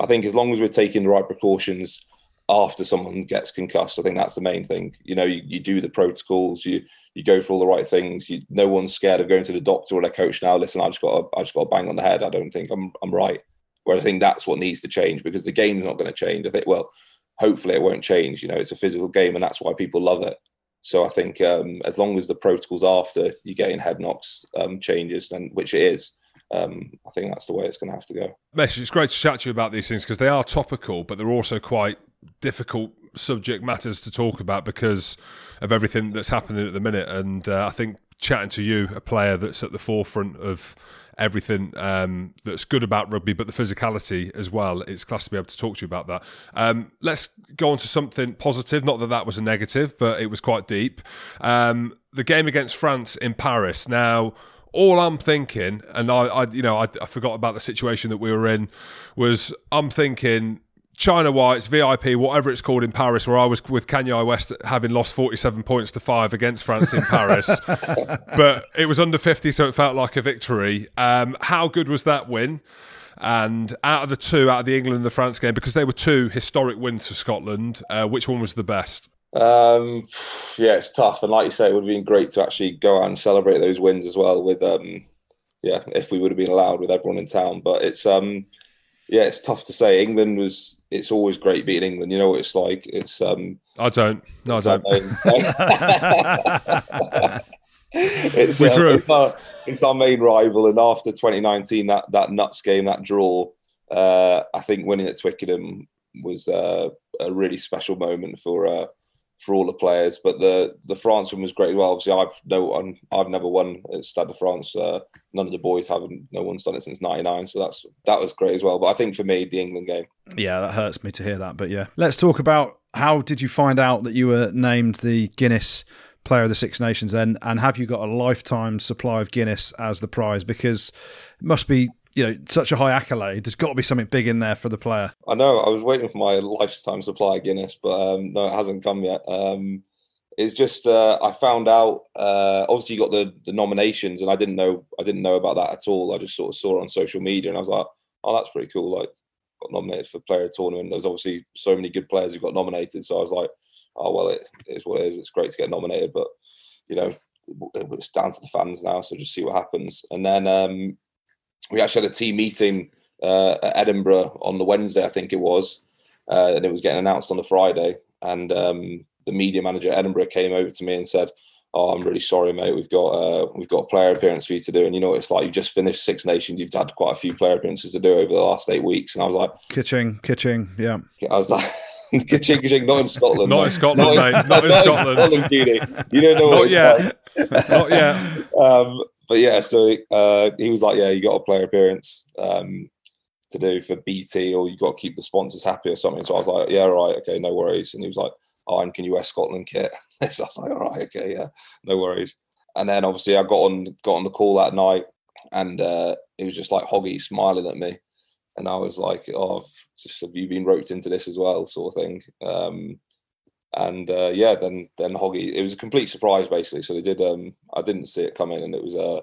I think as long as we're taking the right precautions after someone gets concussed, I think that's the main thing. You know, you, you do the protocols, you you go for all the right things. You, no one's scared of going to the doctor or their coach now. Listen, I just got a, I just got a bang on the head. I don't think I'm I'm right. Where I think that's what needs to change because the game's not going to change. I think well, hopefully it won't change. You know, it's a physical game, and that's why people love it. So I think um, as long as the protocols after you getting head knocks um, changes, then which it is, um, I think that's the way it's going to have to go. Mesh, it's great to chat to you about these things because they are topical, but they're also quite difficult subject matters to talk about because of everything that's happening at the minute. And uh, I think chatting to you, a player that's at the forefront of everything um, that's good about rugby, but the physicality as well. It's class to be able to talk to you about that. Um, let's go on to something positive. Not that that was a negative, but it was quite deep. Um, the game against France in Paris. Now, all I'm thinking, and I, I you know, I, I forgot about the situation that we were in, was I'm thinking China Whites, VIP, whatever it's called in Paris, where I was with Kanye West having lost 47 points to five against France in Paris. but it was under 50, so it felt like a victory. Um, how good was that win? And out of the two, out of the England and the France game, because they were two historic wins for Scotland, uh, which one was the best? Um, yeah, it's tough. And like you say, it would have been great to actually go out and celebrate those wins as well with, um, yeah, if we would have been allowed with everyone in town. But it's, um, yeah, it's tough to say. England was. It's always great beating England. You know what it's like. It's. um I don't. No, I don't. it's, uh, it's, our, it's, our, main rival, and after 2019, that that nuts game, that draw, uh, I think winning at Twickenham was uh, a really special moment for uh, for all the players. But the the France one was great as well. Obviously, I've no I've never won at Stade de France. Uh, none of the boys haven't. No one's done it since '99. So that's that was great as well. But I think for me, the England game. Yeah, that hurts me to hear that. But yeah, let's talk about how did you find out that you were named the Guinness Player of the Six Nations then, and have you got a lifetime supply of Guinness as the prize? Because it must be you know such a high accolade. There's got to be something big in there for the player. I know. I was waiting for my lifetime supply of Guinness, but um, no, it hasn't come yet. Um, it's just uh, I found out. Uh, obviously, you got the, the nominations, and I didn't know I didn't know about that at all. I just sort of saw it on social media, and I was like, "Oh, that's pretty cool!" Like, got nominated for player tournament. There's obviously so many good players who got nominated, so I was like, "Oh well, it is what it is. It's great to get nominated, but you know, it's down to the fans now. So just see what happens." And then um, we actually had a team meeting uh, at Edinburgh on the Wednesday, I think it was, uh, and it was getting announced on the Friday. And um, the media manager at Edinburgh came over to me and said, "Oh, I'm really sorry, mate. We've got uh, we've got a player appearance for you to do." And you know, it's like you've just finished Six Nations. You've had quite a few player appearances to do over the last eight weeks. And I was like, "Kitching, kitching, yeah." I was like. Kitching, kitching, not in Scotland. Not in Scotland, not, mate. Not, in Scotland. Not in Scotland, You don't know not yet. Like. not yet. Um, but yeah, so uh, he was like, "Yeah, you got a player appearance um, to do for BT, or you got to keep the sponsors happy or something." So I was like, "Yeah, right, okay, no worries." And he was like, "Oh, and can you wear Scotland kit?" so I was like, "All right, okay, yeah, no worries." And then obviously I got on got on the call that night, and uh, it was just like Hoggy smiling at me, and I was like, "Oh, just, have you been roped into this as well?" sort of thing. Um, and uh, yeah, then then Hoggy, it was a complete surprise basically. So they did. Um, I didn't see it coming, and it was a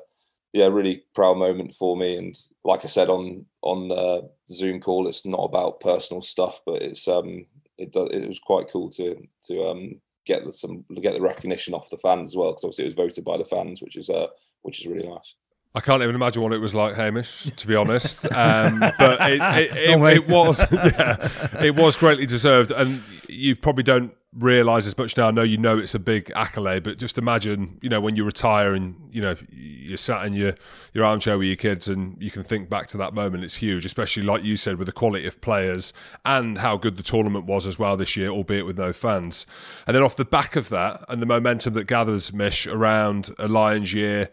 yeah, really proud moment for me. And like I said on on the Zoom call, it's not about personal stuff, but it's um it does it was quite cool to to um get the, some get the recognition off the fans as well because obviously it was voted by the fans, which is uh which is really nice. I can't even imagine what it was like, Hamish. To be honest, um, but it, it, it, it was yeah, it was greatly deserved, and you probably don't realize as much now. I know you know it's a big accolade, but just imagine, you know, when you retire and you know you're sat in your your armchair with your kids, and you can think back to that moment. It's huge, especially like you said, with the quality of players and how good the tournament was as well this year, albeit with no fans. And then off the back of that, and the momentum that gathers, Mish, around a Lions year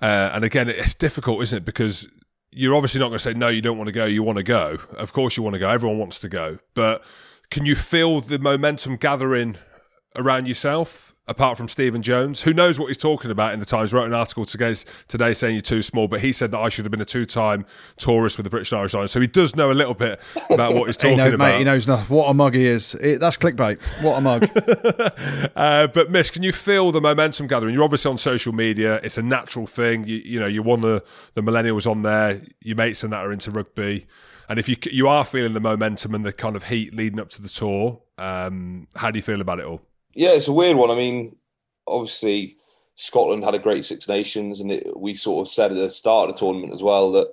uh, and again, it's difficult, isn't it? Because you're obviously not going to say no, you don't want to go. You want to go. Of course, you want to go. Everyone wants to go. But can you feel the momentum gathering around yourself? apart from Stephen Jones, who knows what he's talking about in the Times. Wrote an article today, today saying you're too small, but he said that I should have been a two-time tourist with the British and Irish Lions. So he does know a little bit about what he's talking he know, about. Mate, he knows nothing. What a mug he is. It, that's clickbait. What a mug. uh, but Mish, can you feel the momentum gathering? You're obviously on social media. It's a natural thing. You, you know, you're one of the, the millennials on there. Your mates and that are into rugby. And if you you are feeling the momentum and the kind of heat leading up to the tour, um, how do you feel about it all? Yeah, it's a weird one. I mean, obviously Scotland had a great Six Nations, and it, we sort of said at the start of the tournament as well that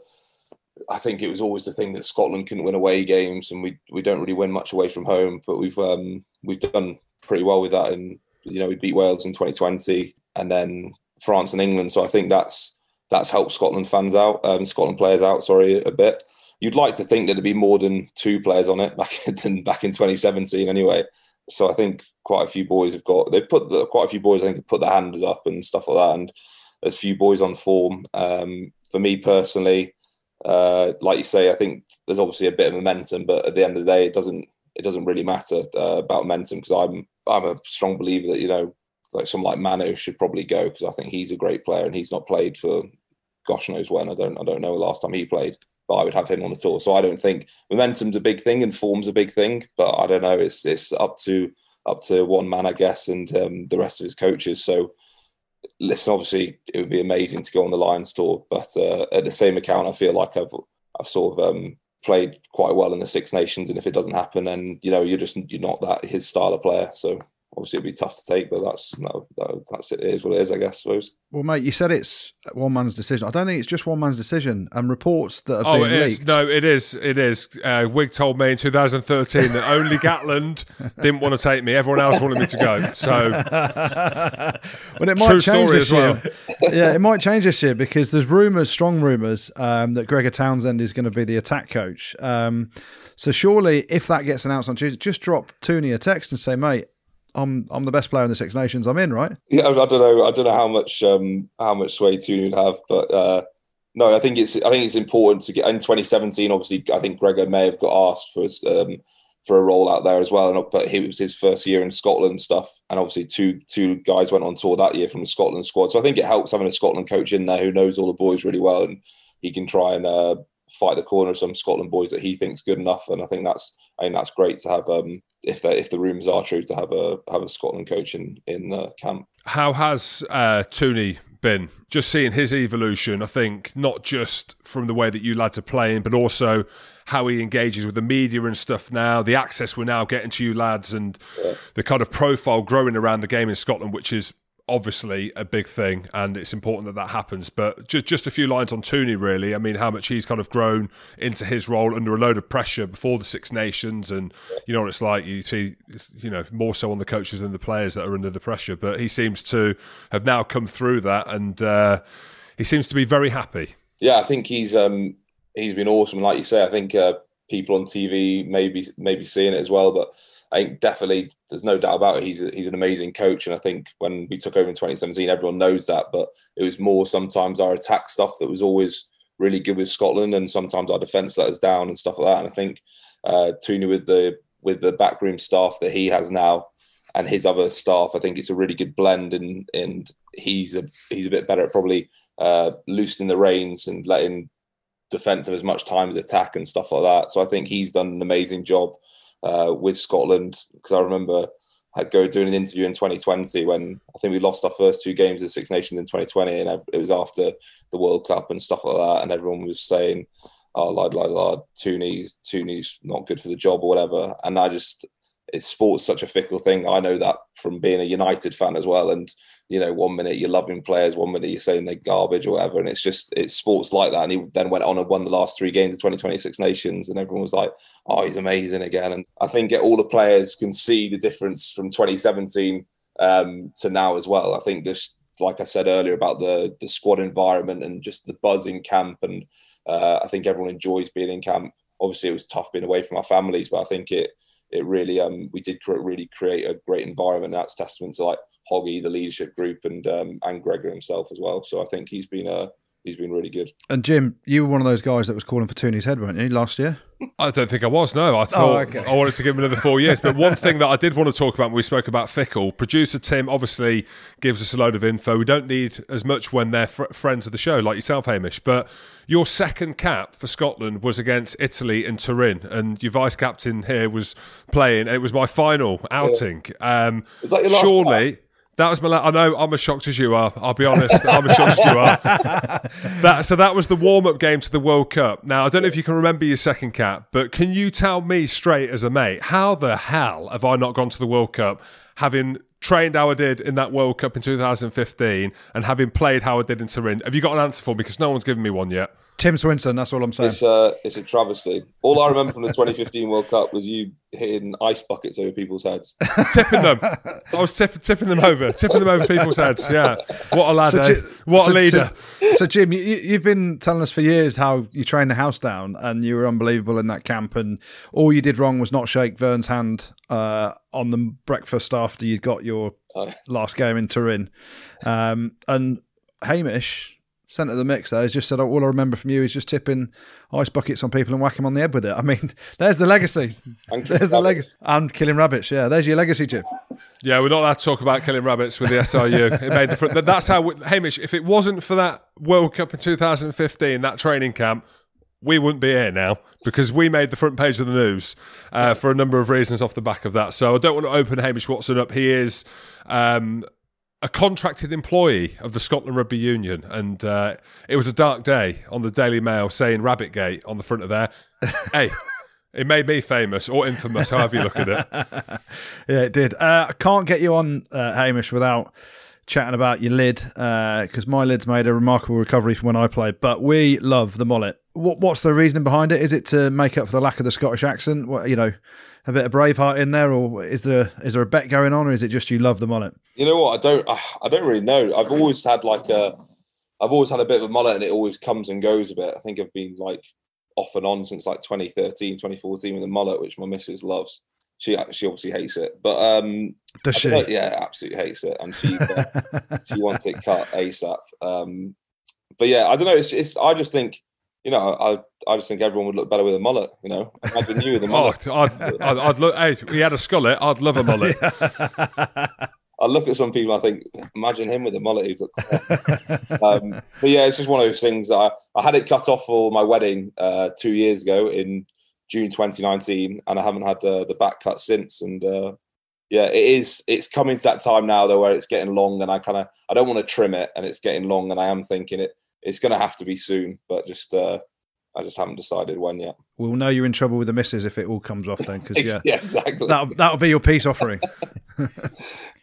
I think it was always the thing that Scotland couldn't win away games, and we we don't really win much away from home. But we've um, we've done pretty well with that and you know we beat Wales in 2020, and then France and England. So I think that's that's helped Scotland fans out, um, Scotland players out. Sorry, a bit. You'd like to think there'd be more than two players on it back than back in 2017, anyway. So I think quite a few boys have got. They've put the, quite a few boys. I think have put their hands up and stuff like that. And there's a few boys on form. Um, for me personally, uh, like you say, I think there's obviously a bit of momentum, but at the end of the day, it doesn't it doesn't really matter uh, about momentum because I'm I'm a strong believer that you know like someone like Manu should probably go because I think he's a great player and he's not played for gosh knows when. I don't I don't know the last time he played, but I would have him on the tour. So I don't think momentum's a big thing and form's a big thing, but I don't know. It's it's up to up to one man, I guess, and um, the rest of his coaches. So listen, obviously, it would be amazing to go on the Lions tour, but uh, at the same account, I feel like I've I've sort of um, played quite well in the Six Nations, and if it doesn't happen, then you know you're just you're not that his style of player. So obviously it'd be tough to take, but that's no, that, that's it. it is what it is, I guess. I suppose. Well, mate, you said it's one man's decision. I don't think it's just one man's decision. And reports that have oh, been it leaked. is. No, it is. It is. Uh, Wig told me in 2013 that only Gatland didn't want to take me. Everyone else wanted me to go. So, but it might True change story this as well. year. yeah, it might change this year because there's rumours, strong rumours, um, that Gregor Townsend is going to be the attack coach. Um, so surely, if that gets announced on Tuesday, just drop Tooney a text and say, mate. I'm I'm the best player in the Six Nations. I'm in, right? Yeah, I don't know. I don't know how much um, how much sway Tooney would have, but uh, no, I think it's I think it's important to get in 2017. Obviously, I think Gregor may have got asked for um, for a role out there as well, and but it was his first year in Scotland stuff, and obviously two two guys went on tour that year from the Scotland squad. So I think it helps having a Scotland coach in there who knows all the boys really well, and he can try and uh, fight the corner of some Scotland boys that he thinks good enough. And I think that's I think that's great to have. Um, if the if the rumours are true, to have a have a Scotland coach in in uh, camp. how has uh, Tooney been? Just seeing his evolution, I think, not just from the way that you lads are playing, but also how he engages with the media and stuff now, the access we're now getting to you lads, and the kind of profile growing around the game in Scotland, which is obviously a big thing and it's important that that happens but just just a few lines on Tooney really I mean how much he's kind of grown into his role under a load of pressure before the Six Nations and you know what it's like you see you know more so on the coaches than the players that are under the pressure but he seems to have now come through that and uh, he seems to be very happy Yeah, I think he's um he's been awesome. Like you say, I think uh, people on TV maybe maybe seeing it as well, but I think definitely there's no doubt about it. He's a, he's an amazing coach, and I think when we took over in 2017, everyone knows that. But it was more sometimes our attack stuff that was always really good with Scotland, and sometimes our defence let us down and stuff like that. And I think uh, Tooney with the with the backroom staff that he has now and his other staff, I think it's a really good blend, and and he's a he's a bit better at probably uh, loosening the reins and letting defence have as much time as attack and stuff like that. So I think he's done an amazing job uh, with Scotland because I remember I go doing an interview in 2020 when I think we lost our first two games of the Six Nations in 2020, and it was after the World Cup and stuff like that, and everyone was saying, "Oh, like, like, like, Tooney's Tooney's not good for the job or whatever," and I just. It's sports such a fickle thing. I know that from being a United fan as well, and you know, one minute you're loving players, one minute you're saying they're garbage or whatever. And it's just, it's sports like that. And he then went on and won the last three games of 2026 Nations. And everyone was like, oh, he's amazing again. And I think all the players can see the difference from 2017 um, to now as well. I think just, like I said earlier about the the squad environment and just the buzz in camp. And uh, I think everyone enjoys being in camp. Obviously, it was tough being away from our families, but I think it, it really um we did really create a great environment. That's testament to like Hoggy, the leadership group, and um, and Gregor himself as well. So I think he's been uh he's been really good. And Jim, you were one of those guys that was calling for Tooney's head, weren't you, last year? I don't think I was. No, I thought okay. I wanted to give him another four years. But one thing that I did want to talk about when we spoke about Fickle, producer Tim obviously gives us a load of info. We don't need as much when they're fr- friends of the show, like yourself, Hamish. But your second cap for Scotland was against Italy and Turin, and your vice captain here was playing. It was my final outing. Um, Was that your last surely. That was my. La- I know I'm as shocked as you are. I'll be honest. I'm as shocked as you are. That so that was the warm up game to the World Cup. Now I don't know if you can remember your second cap, but can you tell me straight as a mate how the hell have I not gone to the World Cup, having trained how I did in that World Cup in 2015 and having played how I did in Turin? Have you got an answer for me? Because no one's given me one yet. Tim Swinson. That's all I'm saying. It's a it's a travesty. All I remember from the 2015 World Cup was you hitting ice buckets over people's heads. tipping them. I was tipping, tipping them over, tipping them over people's heads. Yeah, what a lad! So eh? What so- a leader! So, so Jim, you, you've been telling us for years how you trained the house down and you were unbelievable in that camp, and all you did wrong was not shake Vern's hand uh, on the breakfast after you got your Oh. last game in Turin. Um, and Hamish, centre of the mix there, has just said, all I remember from you is just tipping ice buckets on people and whacking them on the head with it. I mean, there's the legacy. There's the legacy. And killing rabbits. Yeah, there's your legacy, Jim. Yeah, we're not allowed to talk about killing rabbits with the SRU. It made the front. That's how we, Hamish. If it wasn't for that World Cup in 2015, that training camp, we wouldn't be here now because we made the front page of the news uh, for a number of reasons off the back of that. So I don't want to open Hamish Watson up. He is. Um, a contracted employee of the Scotland Rugby Union, and uh, it was a dark day on the Daily Mail saying Rabbitgate on the front of there. hey, it made me famous or infamous, however you look at it. Yeah, it did. Uh, I can't get you on, uh, Hamish, without chatting about your lid because my lid's made a remarkable recovery from when I played. But we love the mullet. What, what's the reasoning behind it? Is it to make up for the lack of the Scottish accent? What, you know, a bit of Braveheart in there, or is there is there a bet going on, or is it just you love the mullet? You know what? I don't. I don't really know. I've always had like a. I've always had a bit of a mullet, and it always comes and goes a bit. I think I've been like off and on since like 2013, 2014 with a mullet, which my missus loves. She she obviously hates it, but um, Does she? know, yeah, absolutely hates it, and she uh, she wants it cut ASAP. Um, but yeah, I don't know. It's, it's I just think you know I I just think everyone would look better with a mullet. You know, imagine you with a Oh, mullet. I'd, I'd, I'd look. Hey, he had a skullet. I'd love a mullet. I look at some people, I think, imagine him with a mullet. He'd look um, but yeah, it's just one of those things. That I, I had it cut off for my wedding uh, two years ago in June 2019, and I haven't had the, the back cut since. And uh, yeah, it is. It's coming to that time now though where it's getting long, and I kind of I don't want to trim it, and it's getting long, and I am thinking it it's going to have to be soon, but just uh, I just haven't decided when yet. We'll know you're in trouble with the missus if it all comes off then, because yeah, yeah, exactly. that'll, that'll be your peace offering.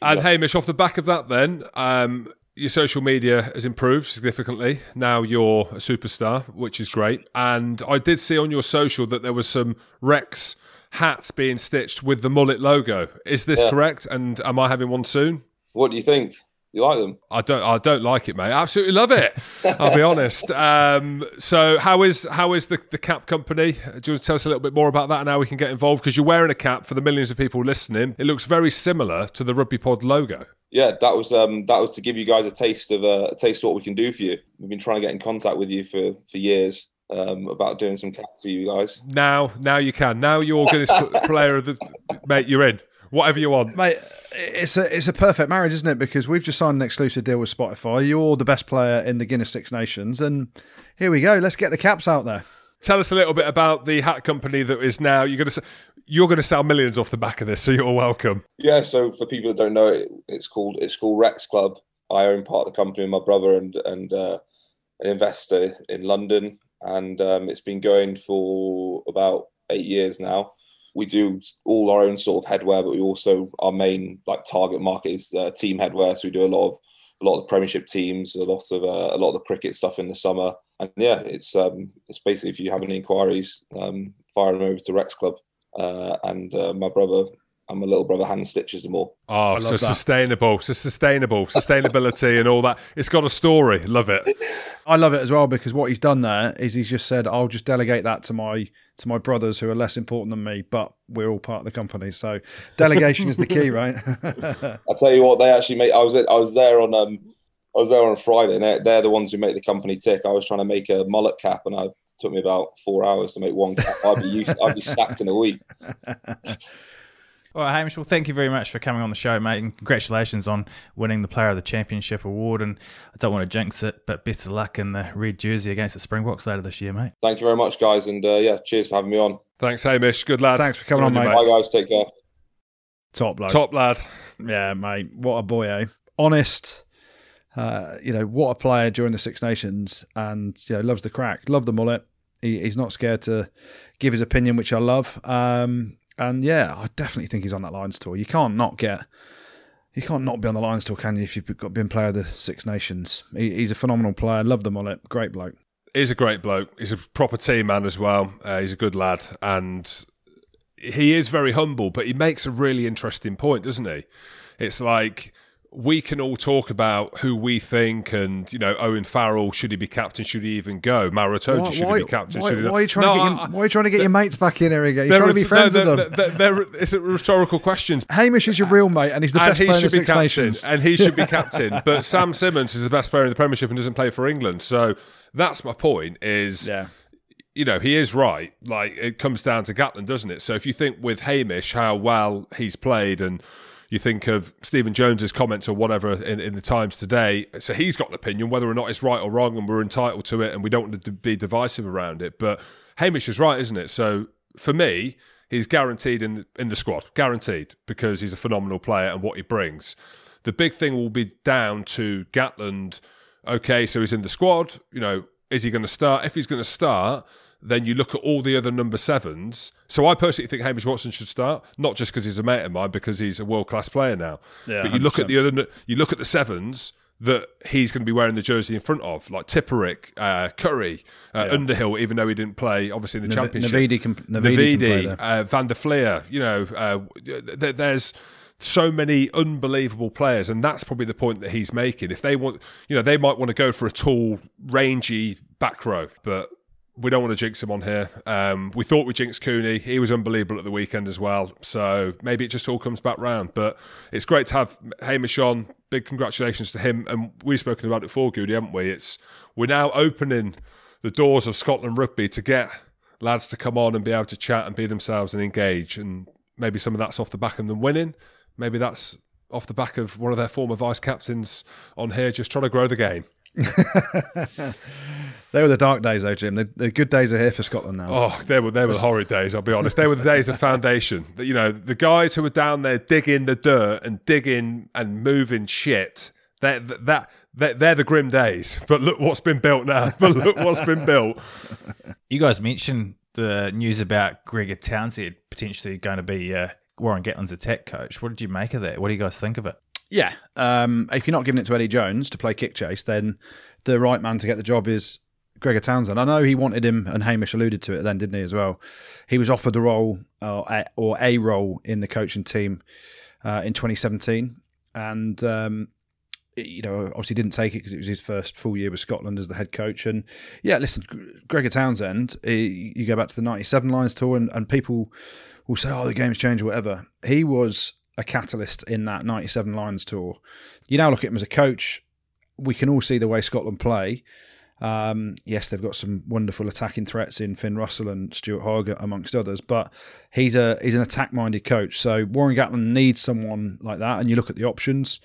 And Hamish, off the back of that, then um, your social media has improved significantly. Now you're a superstar, which is great. And I did see on your social that there was some Rex hats being stitched with the mullet logo. Is this Yeah. correct? And am I having one soon? What do you think? You like them? I don't. I don't like it, mate. I absolutely love it. I'll be honest. Um, so, how is how is the, the cap company? Do you want to tell us a little bit more about that and how we can get involved? Because you're wearing a cap for the millions of people listening. It looks very similar to the Rugby Pod logo. yeah, that was um, that was to give you guys a taste of uh, a taste of what we can do for you. We've been trying to get in contact with you for for years um, about doing some caps for you guys. Now, now you can. Now you're going to player of the mate. You're in. Whatever you want. Mate, it's a it's a perfect marriage, isn't it? Because we've just signed an exclusive deal with Spotify. You're the best player in the Guinness Six Nations, and here we go. Let's get the caps out there. Tell us a little bit about the hat company that is now. You're going to you're going to sell millions off the back of this. So you're welcome. Yeah, so for people that don't know it, it's called it's called Rex Club. I own part of the company with my brother and and uh, an investor in London, and um, it's been going for about eight years now. We do all our own sort of headwear, but we also our main like target market is uh, team headwear. So we do a lot of a lot of the Premiership teams, a lot of uh, a lot of the cricket stuff in the summer, and yeah, it's um, it's basically if you have any inquiries, um, fire them over to Rex Club, uh, and uh, my brother and my little brother hand stitches them all. Oh, so that. sustainable, so sustainable, sustainability, and all that. It's got a story. Love it. I love it as well because what he's done there is he's just said, "I'll just delegate that to my to my brothers who are less important than me, but we're all part of the company." So delegation is the key, right? I tell you what, they actually make. I was I was there on um I was there on Friday, and they're, they're the ones who make the company tick. I was trying to make a mullet cap, and I it took me about four hours to make one cap. I'd be used, I'd be sacked in a week. All right, Hamish. Well, thank you very much for coming on the show, mate, and congratulations on winning the Player of the Championship award. And I don't want to jinx it, but best of luck in the red jersey against the Springboks later this year, mate. Thank you very much, guys, and uh, yeah, cheers for having me on. Thanks, Hamish. Good lad. Thanks for coming Good on, you, mate. Bye, guys. Take care. Top bloke. Top lad. Yeah, mate. What a boy, eh? Honest. Uh, you know, what a player during the Six Nations and, you know, loves the crack, love the mullet. He, he's not scared to give his opinion, which I love. Um, and yeah, I definitely think he's on that Lions tour. You can't not get, you can't not be on the Lions tour, can you, if you've got been player of the Six Nations? He, he's a phenomenal player. Love the mullet. Great bloke. He's a great bloke. He's a proper team man as well. Uh, he's a good lad, and he is very humble. But he makes a really interesting point, doesn't he? It's like we can all talk about who we think, and you know, Owen Farrell should he be captain? Should he even go? Maro Itoje should he be captain? Why, should he why are you trying No, to get I- your, why are you trying to get your mates back in here again? You're trying to be friends they're- with them. they're- they're- it's a rhetorical questions. Hamish is your real mate, and he's the and best he player in the should be Six captain, Nations. and he should be captain. But Sam Simmonds is the best player in the Premiership and doesn't play for England. So that's my point. Is yeah, you know he is right. Like it comes down to Gatland, doesn't it? So if you think with Hamish how well he's played and. You think of Stephen Jones's comments or whatever in, in the Times today. So he's got an opinion, whether or not it's right or wrong, and we're entitled to it, and we don't want to be divisive around it. But Hamish is right, isn't it? So for me, he's guaranteed in the, in the squad, guaranteed because he's a phenomenal player and what he brings. The big thing will be down to Gatland. Okay, so he's in the squad. You know, is he going to start? If he's going to start, then you look at all the other number sevens. So I personally think Hamish Watson should start, not just because he's a mate of mine, because he's a world class player now. Yeah, but you look 100%. at the other, you look at the sevens that he's going to be wearing the jersey in front of, like Tipuric, uh, Curry, uh, Underhill, even though he didn't play, obviously in the Nav- championship. Navidi can- Navidi can play uh, Van der Flier, you know, uh, th- there's so many unbelievable players, and that's probably the point that he's making. If they want, you know, they might want to go for a tall, rangy back row, but we don't want to jinx him on here. Um, we thought we jinxed Cooney. He was unbelievable at the weekend as well. So maybe it just all comes back round. But it's great to have Hamish on. Big congratulations to him. And we've spoken about it before, Goody, haven't we? It's we're now opening the doors of Scotland rugby to get lads to come on and be able to chat and be themselves and engage. And maybe some of that's off the back of them winning. Maybe that's off the back of one of their former vice captains on here just trying to grow the game. they were the dark days, though, Jim. The, the good days are here for Scotland now. Oh, they were they were the horrid days. I'll be honest. They were the days of foundation. You know, the guys who were down there digging the dirt and digging and moving shit. That that that they're the grim days. But look what's been built now. But look what's been built. You guys mentioned the news about Gregor Townsend potentially going to be uh, Warren Gatland's attack coach. What did you make of that? What do you guys think of it? Yeah. Um, if you're not giving it to Eddie Jones to play kick chase, then the right man to get the job is Gregor Townsend. I know he wanted him, and Hamish alluded to it then, didn't he, as well? He was offered the role uh, a- or a role in the coaching team uh, in 2017. And, um, you know, obviously didn't take it because it was his first full year with Scotland as the head coach. And yeah, listen, Gregor Townsend, he, you go back to the 97 Lions tour, and, and people will say, oh, the game's changed or whatever. He was a catalyst in that 97 Lions tour. You now look at him as a coach, we can all see the way Scotland play. Um, yes, they've got some wonderful attacking threats in Finn Russell and Stuart Hogg, amongst others, but he's a he's an attack minded coach. So Warren Gatland needs someone like that. And you look at the options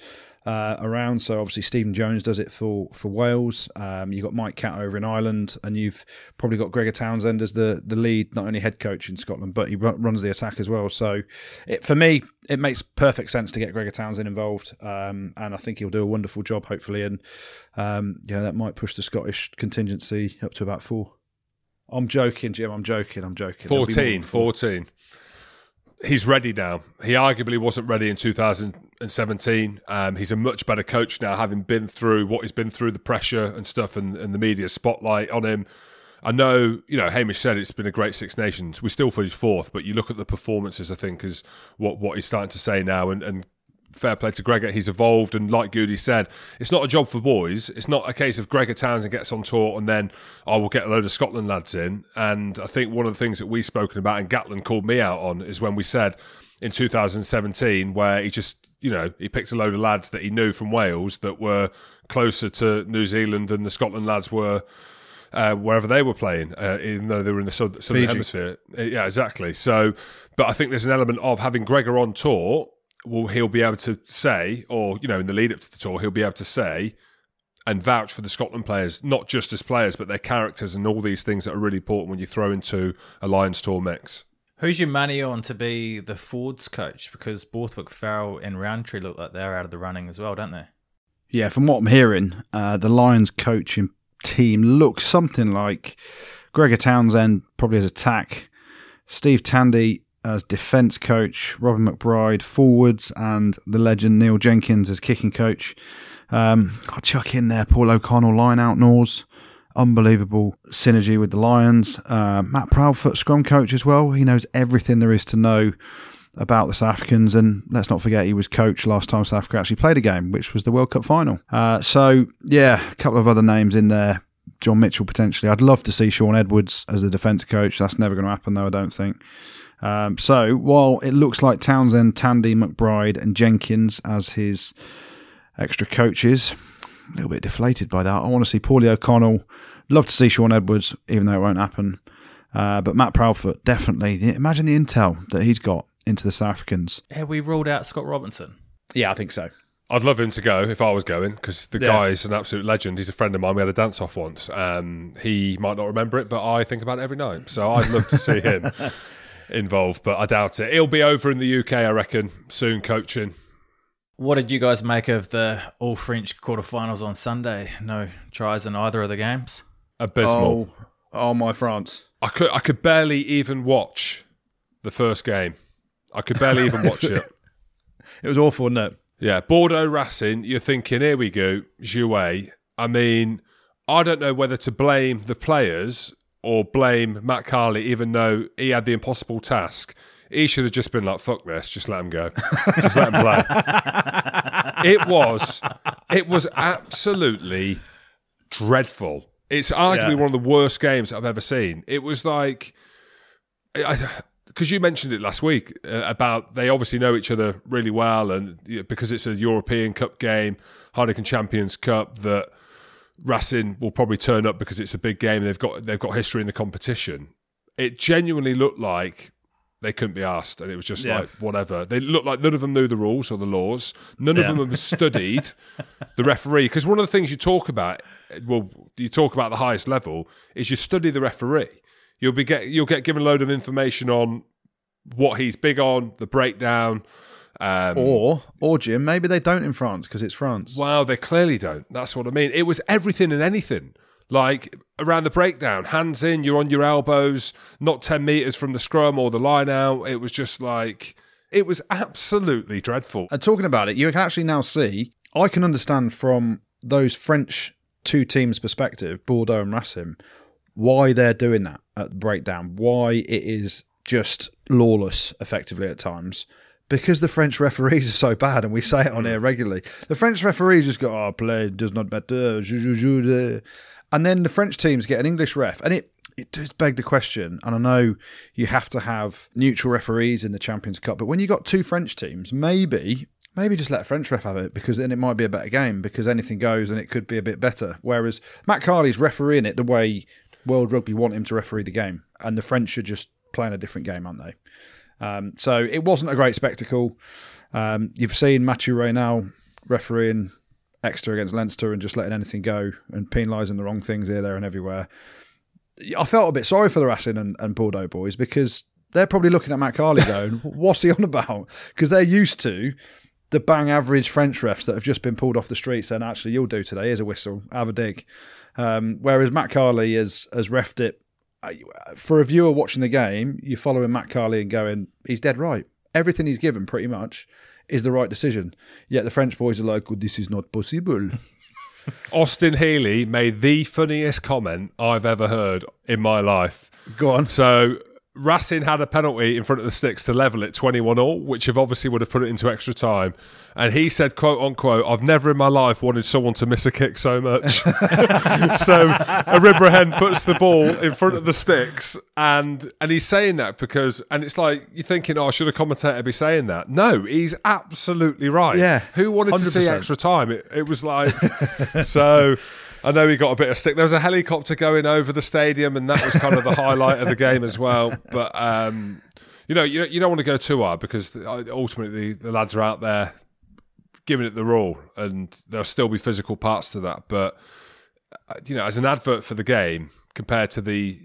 uh, around. So obviously Stephen Jones does it for for Wales. Um, you've got Mike Catt over in Ireland, and you've probably got Gregor Townsend as the the lead, not only head coach in Scotland, but he ru- runs the attack as well. So it, for me, it makes perfect sense to get Gregor Townsend involved, um, and I think he'll do a wonderful job, hopefully. And um, yeah, that might push the Scottish contingency up to about four. I'm joking, Jim. I'm joking. I'm joking. There'll be more 14, 14. He's ready now. He arguably wasn't ready in 2017. Um, he's a much better coach now, having been through what he's been through, the pressure and stuff, and, and the media spotlight on him. I know, you know, Hamish said it's been a great Six Nations. We still finished fourth, but you look at the performances, I think, is what, what he's starting to say now. And, and fair play to Gregor, he's evolved. And like Goody said, it's not a job for boys. It's not a case of Gregor Townsend gets on tour and then I will get a load of Scotland lads in. And I think one of the things that we've spoken about, and Gatland called me out on, is when we said in 2017, where he just, you know, he picked a load of lads that he knew from Wales that were closer to New Zealand than the Scotland lads were uh, wherever they were playing, uh, even though they were in the southern, Fiji. hemisphere. Yeah, exactly. So, but I think there's an element of having Gregor on tour. Well, he'll be able to say, or you know, in the lead up to the tour, he'll be able to say and vouch for the Scotland players, not just as players, but their characters and all these things that are really important when you throw into a Lions tour mix. Who's your money on to be the Fords coach? Because Borthwick, Farrell, and Rowntree look like they're out of the running as well, don't they? Yeah, from what I'm hearing, uh, the Lions coaching team looks something like Gregor Townsend probably as attack, Steve Tandy as defence coach, Robin McBryde forwards, and the legend Neil Jenkins as kicking coach. Um, I'll chuck in there Paul O'Connell line out Nors. unbelievable synergy with the Lions. Uh, Matt Proudfoot, scrum coach as well. He knows everything there is to know about the South Africans. And let's not forget, he was coach last time South Africa actually played a game, which was the World Cup final. Uh, so, yeah, a couple of other names in there. John Mitchell potentially. I'd love to see Shaun Edwards as the defence coach. That's never going to happen, though, I don't think. Um, so, while it looks like Townsend, Tandy, McBryde, and Jenkins as his extra coaches, a little bit deflated by that. I want to see Paulie O'Connell. Love to see Shaun Edwards, even though it won't happen. Uh, but Matt Proudfoot, definitely. Imagine the intel that he's got into the South Africans. Have we ruled out Scott Robertson? Yeah, I think so. I'd love him to go if I was going because the Yeah. guy is an absolute legend. He's a friend of mine. We had a dance off once. Um, he might not remember it, but I think about it every night. So I'd love to see him involved, but I doubt it. He'll be over in the UK, I reckon, soon coaching. What did you guys make of the all French quarterfinals on Sunday? No tries in either of the games. Abysmal. Oh, oh, my France. I could I could barely even watch the first game. I could barely even watch it. It was awful, wasn't it? Yeah, Bordeaux Racing, you're thinking, here we go, Jouet. I mean, I don't know whether to blame the players or blame Matt Carley, even though he had the impossible task. He should have just been like, fuck this, just let him go. just let him play. it was, it was absolutely dreadful. It's arguably Yeah. one of the worst games I've ever seen. It was like, because you mentioned it last week uh, about they obviously know each other really well, and you know, because it's a European Cup game, Heineken Champions Cup, that Racing will probably turn up because it's a big game. They've got they've got history in the competition. It genuinely looked like they couldn't be asked, and it was just Yeah. like whatever. They looked like none of them knew the rules or the laws. None Yeah. of them have studied the referee because one of the things you talk about, well, you talk about the highest level is you study the referee. You'll be get you'll get given a load of information on what he's big on, the breakdown. Um, Or, or Jim, maybe they don't in France because it's France. Wow, they clearly don't. That's what I mean. It was everything and anything. Like around the breakdown, hands in, you're on your elbows, not 10 metres from the scrum or the line out. It was just like, it was absolutely dreadful. And talking about it, you can actually now see. I can understand from those French two teams' perspective, Bordeaux and Racing, why they're doing that at the breakdown. Why it is just lawless, effectively at times. Because the French referees are so bad, and we say it on mm. here regularly. The French referees just go, "Oh, play does not matter," jou, jou, jou, de." and then the French teams get an English ref, and it it does beg the question. And I know you have to have neutral referees in the Champions Cup, but when you've got two French teams, maybe maybe just let a French ref have it because then it might be a better game because anything goes and it could be a bit better. Whereas Matt Carley's refereeing it the way World Rugby want him to referee the game, and the French are just playing a different game, aren't they? Um, so it wasn't a great spectacle. Um, you've seen Mathieu Raynal refereeing Exeter against Leinster and just letting anything go and penalising the wrong things here, there, and everywhere. I felt a bit sorry for the Racing and, and Bordeaux boys because they're probably looking at Matt Carley going, "What's he on about?" Because they're used to the bang average French refs that have just been pulled off the street saying, "Actually, you'll do today. Here's a whistle. Have a dig." Um, whereas Matt Carley has has refed it for a viewer watching the game. You're following Matt Carley and going, "He's dead right. Everything he's given, pretty much." Is the right decision. Yet the French boys are like, well, this is not possible. Austin Healey made the funniest comment I've ever heard in my life. Go on. So Racing had a penalty in front of the sticks to level it 21 all, which have obviously would have put it into extra time. And he said, quote unquote, I've never in my life wanted someone to miss a kick so much. so Iribaren puts the ball in front of the sticks and and he's saying that because and it's like you're thinking, oh, should a commentator be saying that? No, he's absolutely right. Yeah, Who wanted to see extra time? It, it was like so I know he got a bit of stick. There was a helicopter going over the stadium, and that was kind of the highlight of the game as well. But um, you know, you you don't want to go too hard because ultimately the lads are out there giving it the raw, and there'll still be physical parts to that. But uh, you know, as an advert for the game compared to the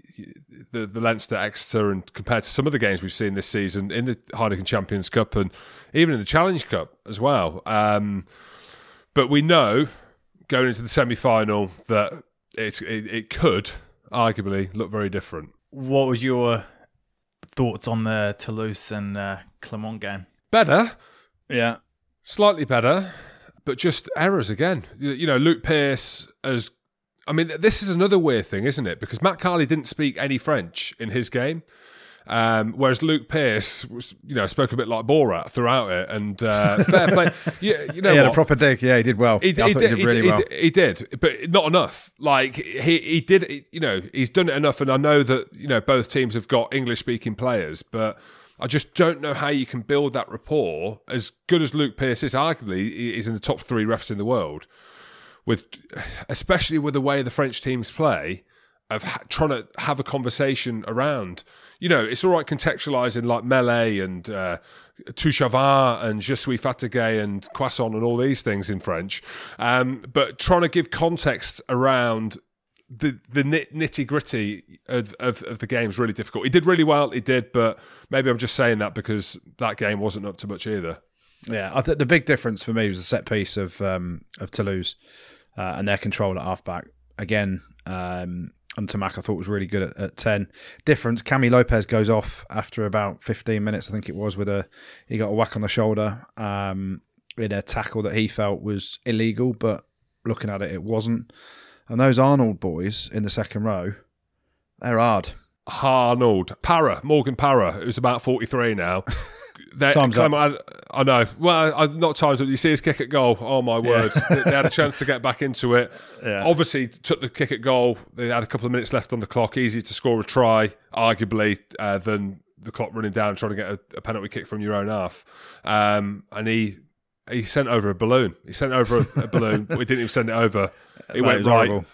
the, the Leinster Exeter and compared to some of the games we've seen this season in the Heineken Champions Cup and even in the Challenge Cup as well. Um, but we know going into the semi final that it, it it could arguably look very different. What was your thoughts on the Toulouse and uh, Clermont game? Better, Yeah. slightly better, but just errors again. You, you know, Luke Pearce as I mean, this is another weird thing, isn't it? Because Matt Carley didn't speak any French in his game. Um, whereas Luke Pearce, was, you know, spoke a bit like Borat throughout it, and uh, fair play. You, you know, he had what? a proper dig. Yeah, he did well. He, I he thought did, he did really well. he did, but not enough. Like he, he did, you know, he's done it enough, and I know that you know both teams have got English speaking players, but I just don't know how you can build that rapport. As good as Luke Pearce is, arguably he's in the top three refs in the world. With especially with the way the French teams play, of ha- trying to have a conversation around. You know, it's all right contextualizing like melee and uh, touche avant and je suis fatigué and croissant and all these things in French, um, but trying to give context around the the nitty gritty of, of, of the game is really difficult. He did really well, he did, but maybe I'm just saying that because that game wasn't up to much either. Yeah, I think the big difference for me was the set piece of um, of Toulouse uh, and their control at halfback. Again, um, and Ntamack I thought was really good at, at ten. Difference: Camille Lopez goes off after about fifteen minutes, I think it was, with a he got a whack on the shoulder um, in a tackle that he felt was illegal, but looking at it, it wasn't. And those Arnold boys in the second row, they're hard. Arnold Para Morgan Parra, who's about 43 now. They, Time's up. I, I know. Well, I, not times up. You see his kick at goal. Oh my word! they, they had a chance to get back into it. Yeah. Obviously, took the kick at goal. They had a couple of minutes left on the clock. Easy to score a try, arguably, uh, than the clock running down and trying to get a, a penalty kick from your own half. Um, and he he sent over a balloon. He sent over a, a balloon. we didn't even send it over. It went it right. horrible.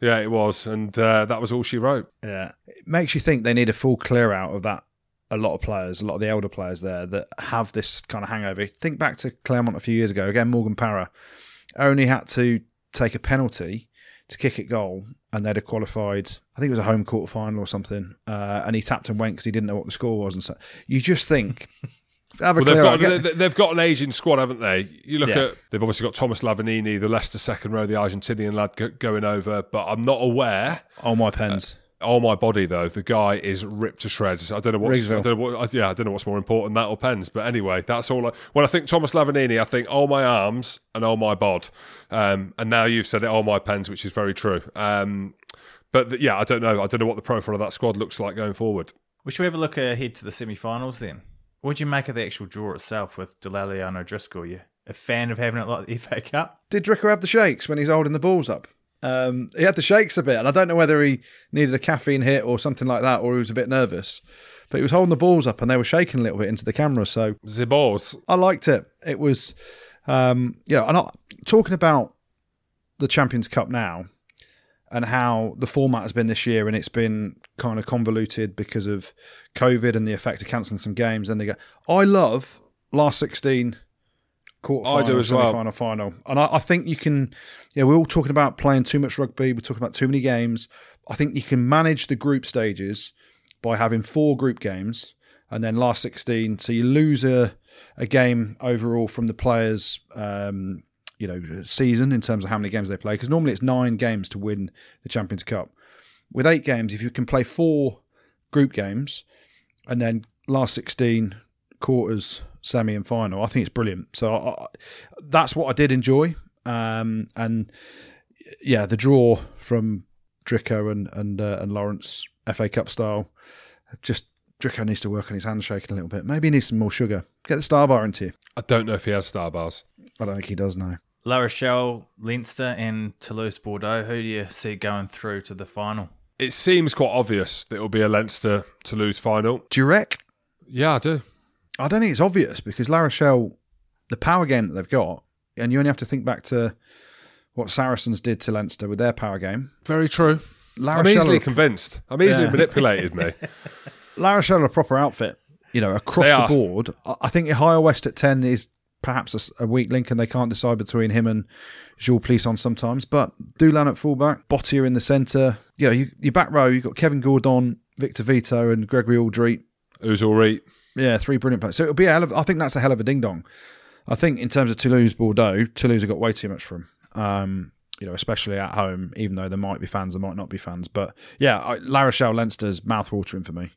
Yeah, it was, and uh, that was all she wrote. Yeah, it makes you think they need a full clear out of that. A lot of players, a lot of the elder players there that have this kind of hangover. Think back to Clermont a few years ago. Again, Morgan Parra only had to take a penalty to kick it goal, and they'd have qualified. I think it was a home quarter final or something. Uh, and he tapped and went because he didn't know what the score was, and so you just think have a Well, they've got Get- they've got an aging squad, haven't they? You look Yeah. at they've obviously got Thomas Lavanini, the Leicester second row, the Argentinian lad go, going over, but I'm not aware. oh my pens. On my body though, the guy is ripped to shreds. I don't know what's I don't know what, yeah, I don't know what's more important, that or pens. But anyway, that's all. I, when I think Thomas Lavanini, I think oh my arms and oh my bod. Um, and now you've said it, oh my pens, which is very true. Um, but th- yeah, I don't know. I don't know what the profile of that squad looks like going forward. We should we have a look ahead to the semi-finals then. What do you make of the actual draw itself with Dallaglio and O'Driscoll? You a fan of having it like the FA Cup? Did Dricker have the shakes when he's holding the balls up? Um, he had the shakes a bit, and I don't know whether he needed a caffeine hit or something like that, or he was a bit nervous. But he was holding the balls up, and they were shaking a little bit into the camera. So Zibors. I liked it. It was, um, you know, I'm not talking about the Champions Cup now and how the format has been this year, and it's been kind of convoluted because of COVID and the effect of cancelling some games. Then they go, I love last 16 I do as well. final, final. And I, I think you can, yeah, we're all talking about playing too much rugby. We're talking about too many games. I think you can manage the group stages by having four group games and then last 16. So you lose a, a game overall from the players, um, you know, season in terms of how many games they play. Because normally it's nine games to win the Champions Cup. With eight games, if you can play four group games and then last 16 quarters, semi, and final, I think it's brilliant. So I, I- that's what I did enjoy. Um, and yeah, the draw from Drico and and uh, and Lawrence FA Cup style, just Drico needs to work on his handshaking a little bit. Maybe he needs some more sugar. Get the star bar into you. I don't know if he has star bars. I don't think he does now. La Rochelle, Leinster, and Toulouse Bordeaux. Who do you see going through to the final? It seems quite obvious that it will be a Leinster Toulouse final. Do you reckon? Yeah, I do. I don't think it's obvious because La Rochelle, the power game that they've got, and you only have to think back to what Saracens did to Leinster with their power game. Very true. La I'm Rochelle, easily are, convinced. I'm easily Yeah. manipulated, me. La Rochelle are a proper outfit, you know, across They the are. board. I I think Ihaia West at 10 is perhaps a weak link and they can't decide between him and Jules Plisson sometimes. But Dulin at fullback, Botia in the centre. You know, you, your back row, you've got Kevin Gourdon, Victor Vito, and Gregory Alldritt. Who's all right? Yeah, three brilliant players. So it'll be a hell of. I think that's a hell of a ding dong. I think in terms of Toulouse, Bordeaux, Toulouse have got way too much for him. Um, you know, especially at home, even though there might be fans, there might not be fans. But yeah, I, La Rochelle, Leinster's mouth-watering for me.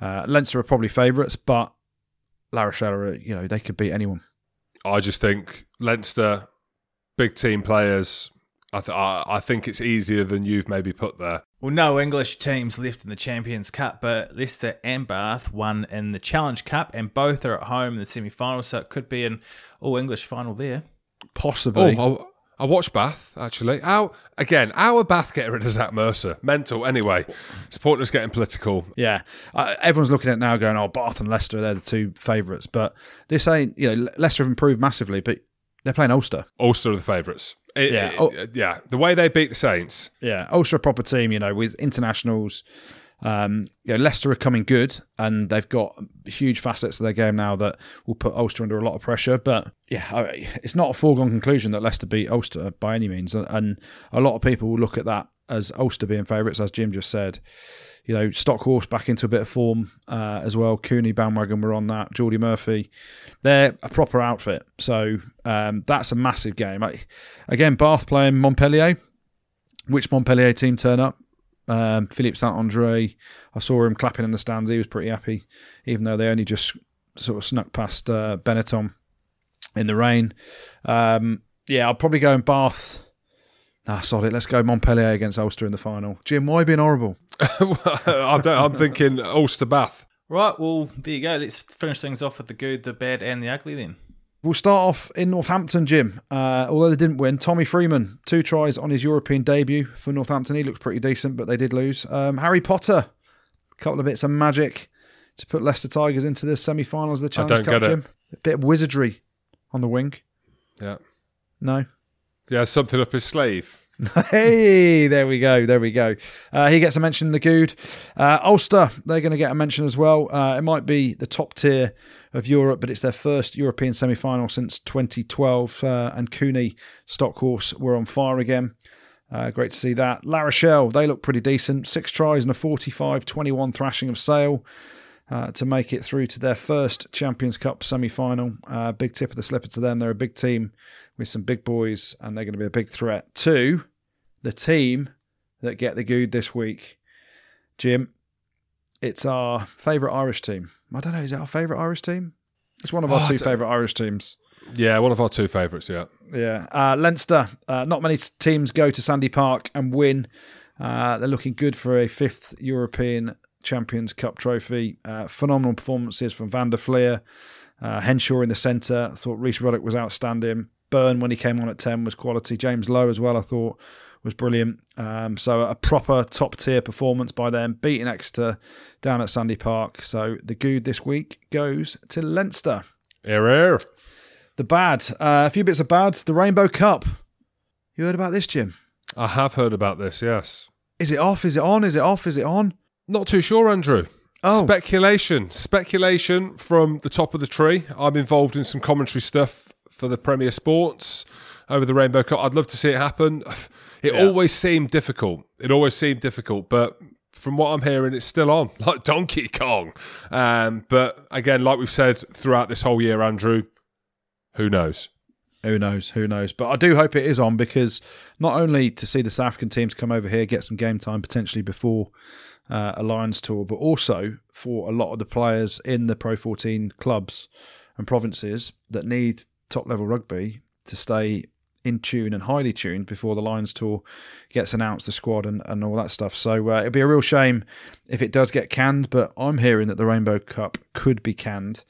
Uh, Leinster are probably favourites, but La Rochelle are, you know, they could beat anyone. I just think Leinster, big team players, I, th- I think it's easier than you've maybe put there. Well, no English teams left in the Champions Cup, but Leicester and Bath won in the Challenge Cup, and both are at home in the semi final, so it could be an all English final there. Possibly. Oh, I, I watched Bath actually. How again? Our Bath get rid of Zach Mercer. Mental. Anyway, it's pointless getting political. Yeah, uh, everyone's looking at it now, going, "Oh, Bath and Leicester, they're the two favourites." But this ain't, you know, Leicester have improved massively, but they're playing Ulster. Ulster are the favourites. It- Yeah. it- Oh. yeah. The way they beat the Saints. Yeah, Ulster a proper team, you know, with internationals. Um, you know, Leicester are coming good, and they've got huge facets of their game now that will put Ulster under a lot of pressure. But yeah, I- it's not a foregone conclusion that Leicester beat Ulster by any means, and- and a lot of people will look at that as Ulster being favourites, as Jim just said. You know, Stockhorse back into a bit of form uh, as well. Cooney bandwagon were on that. Geordan Murphy, they're a proper outfit. So um, that's a massive game. I, again, Bath playing Montpellier. Which Montpellier team turn up? Um, Philippe Saint Andre, I saw him clapping in the stands. He was pretty happy, even though they only just sort of snuck past uh, Benetton in the rain. Um, yeah, I'll probably go in Bath. Nah, solid. Let's go Montpellier against Ulster in the final. Jim, why being horrible? I don't, I'm thinking Ulster Bath. Right, well, there you go. Let's finish things off with the good, the bad, and the ugly then. We'll start off in Northampton, Jim. Uh, although they didn't win, Tommy Freeman, two tries on his European debut for Northampton. He looks pretty decent, but they did lose. Um, Harry Potter, a couple of bits of magic to put Leicester Tigers into the semi finals of the Challenge don't Cup, get it. Jim. A bit of wizardry on the wing. Yeah. No? Yeah, something up his sleeve. hey, there we go. There we go. Uh, he gets a mention in the good. Uh, Ulster, they're going to get a mention as well. Uh, it might be the top tier of Europe, but it's their first European semi final since 2012. Uh, and Cooney, Stockhorse were on fire again. Uh, great to see that. La Rochelle, they look pretty decent. Six tries and a 45 21 thrashing of Sale. Uh, to make it through to their first Champions Cup semi final. Uh, big tip of the slipper to them. They're a big team with some big boys, and they're going to be a big threat to the team that get the good this week. Jim, it's our favourite Irish team. I don't know, is it our favourite Irish team? It's one of our Oh, two favourite Irish teams. Yeah, one of our two favourites. Yeah. Yeah. Uh, Leinster, uh, not many teams go to Sandy Park and win. Uh, they're looking good for a fifth European Champions Cup trophy. Uh, phenomenal performances from Van der Flier. Uh, Henshaw in the centre. I thought Rhys Ruddock was outstanding. Byrne, when he came on at 10, was quality. James Lowe as well, I thought, was brilliant. Um, so a proper top tier performance by them, beating Exeter down at Sandy Park. So the good this week goes to Leinster. Here. The bad, uh, a few bits of bad. The Rainbow Cup. You heard about this, Jim? I have heard about this. Yes. Is it off? Is it on? Is it off? Is it on? Not too sure, Andrew. Oh. Speculation. Speculation from the top of the tree. I'm involved in some commentary stuff for the Premier Sports over the Rainbow Cup. I'd love to see it happen. It Yeah. always seemed difficult. It always seemed difficult, but from what I'm hearing, it's still on, like Donkey Kong. Um, but again, like we've said throughout this whole year, Andrew, who knows? Who knows? Who knows? But I do hope it is on because not only to see the South African teams come over here, get some game time potentially before uh, a Lions tour, but also for a lot of the players in the Pro 14 clubs and provinces that need top level rugby to stay in tune and highly tuned before the Lions tour gets announced, the squad and, and all that stuff. So uh, it'd be a real shame if it does get canned, but I'm hearing that the Rainbow Cup could be canned.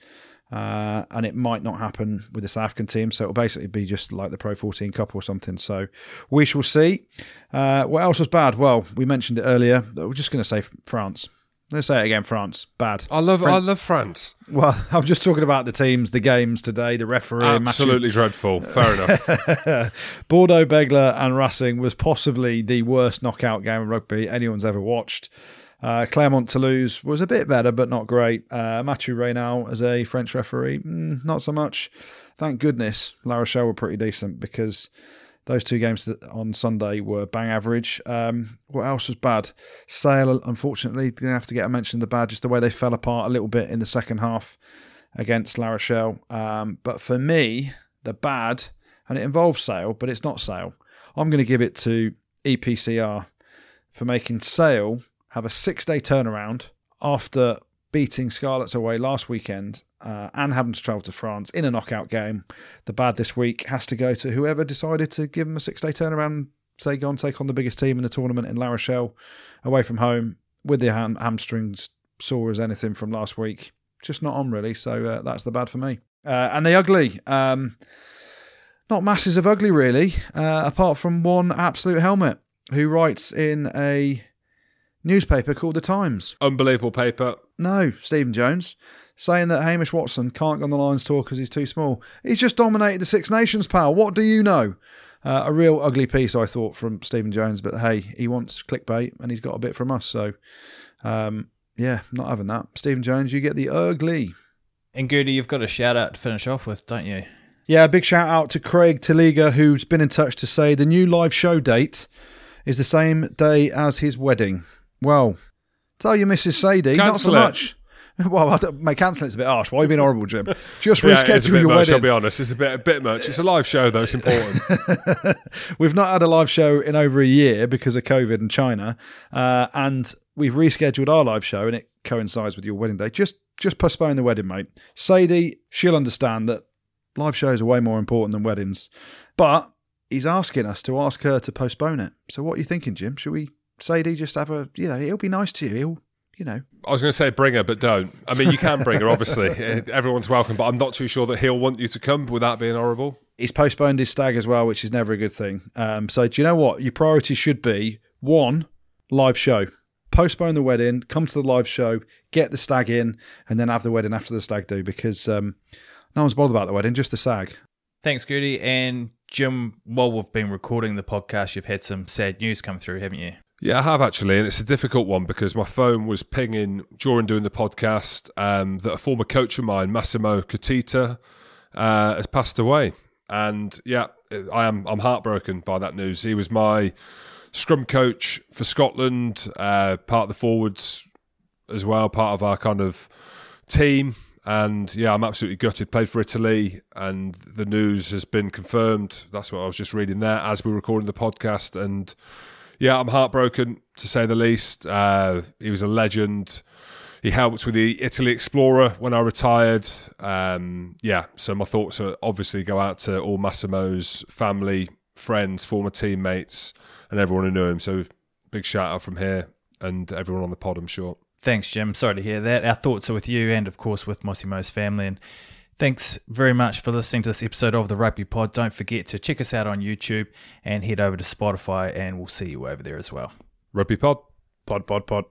Uh, and it might not happen with the South African team, so it'll basically be just like the Pro 14 Cup or something. So we shall see. Uh, what else was bad? Well, we mentioned it earlier. We're just going to say France. Let's say it again. France bad. I love, Fran- I love France. Well, I'm just talking about the teams, the games today, the referee. Matthew- Absolutely dreadful. Fair enough. Bordeaux, Bègles, and Racing was possibly the worst knockout game of rugby anyone's ever watched. Uh, Clermont Toulouse was a bit better, but not great. Uh, Mathieu Raynal as a French referee, mm, not so much. Thank goodness La Rochelle were pretty decent because those two games on Sunday were bang average. Um, what else was bad? Sale, unfortunately, going to have to get a mention of the bad, just the way they fell apart a little bit in the second half against La Rochelle. Um, but for me, the bad, and it involves Sale, but it's not Sale. I'm going to give it to EPCR for making Sale have a six day turnaround after beating Scarlets away last weekend uh, and having to travel to France in a knockout game. The bad this week has to go to whoever decided to give them a six day turnaround say go and take on the biggest team in the tournament in La Rochelle, away from home, with their ham- hamstrings sore as anything from last week. Just not on really. So uh, that's the bad for me. Uh, and the ugly. Um, not masses of ugly really, uh, apart from one absolute helmet who writes in a newspaper called The Times. Unbelievable paper. No, Stephen Jones, saying that Hamish Watson can't go on the Lions tour because he's too small. He's just dominated the Six Nations, pal. What do you know? Uh, a real ugly piece, I thought, from Stephen Jones. But hey, he wants clickbait and he's got a bit from us. So, um, yeah, not having that. Stephen Jones, you get the ugly. And Goody, you've got a shout out to finish off with, don't you? Yeah, a big shout out to Craig Taliga, who's been in touch to say the new live show date is the same day as his wedding. Well, tell your Mrs. Sadie, not so it. much. Well, my cancelling it's a bit harsh. Why are you being horrible, Jim? Just Yeah, is reschedule your much, I'll be honest. It's a bit, a bit much. It's a live show, though. It's important. We've not had a live show in over a year because of COVID and China, uh, and we've rescheduled our live show, and it coincides with your wedding day. Just, just postpone the wedding, mate. Sadie, she'll understand that live shows are way more important than weddings, but he's asking us to ask her to postpone it. So, what are you thinking, Jim? Should we, Sadie, just have a, you know, he'll be nice to you. He'll, you know, I was going to say bring her, but don't. I mean, you can bring her, obviously. Everyone's welcome, but I'm not too sure that he'll want you to come without being horrible. he's postponed his stag as well, which is never a good thing. Um, so, do you know what? Your priority should be one, live show. Postpone the wedding, come to the live show, get the stag in, and then have the wedding after the stag do because um, no one's bothered about the wedding, just the stag. Thanks, Goody. And Jim, while we've been recording the podcast, you've had some sad news come through, haven't you? Yeah, I have actually, and it's a difficult one because my phone was pinging during doing the podcast um, that a former coach of mine, Massimo Cuttitta, uh, has passed away, and yeah, I am I'm heartbroken by that news. He was my scrum coach for Scotland, uh, part of the forwards as well, part of our kind of team. And yeah, I'm absolutely gutted. Played for Italy, and the news has been confirmed. That's what I was just reading there as we were recording the podcast. And yeah, I'm heartbroken to say the least. Uh, he was a legend. He helped with the Italy Explorer when I retired. Um, yeah, so my thoughts are obviously go out to all Massimo's family, friends, former teammates, and everyone who knew him. So big shout out from here and everyone on the pod, I'm sure. Thanks, Jim. Sorry to hear that. Our thoughts are with you and, of course, with Massimo's family. And thanks very much for listening to this episode of the Rugby Pod. Don't forget to check us out on YouTube and head over to Spotify, and we'll see you over there as well. Rugby Pod. Pod, pod, pod.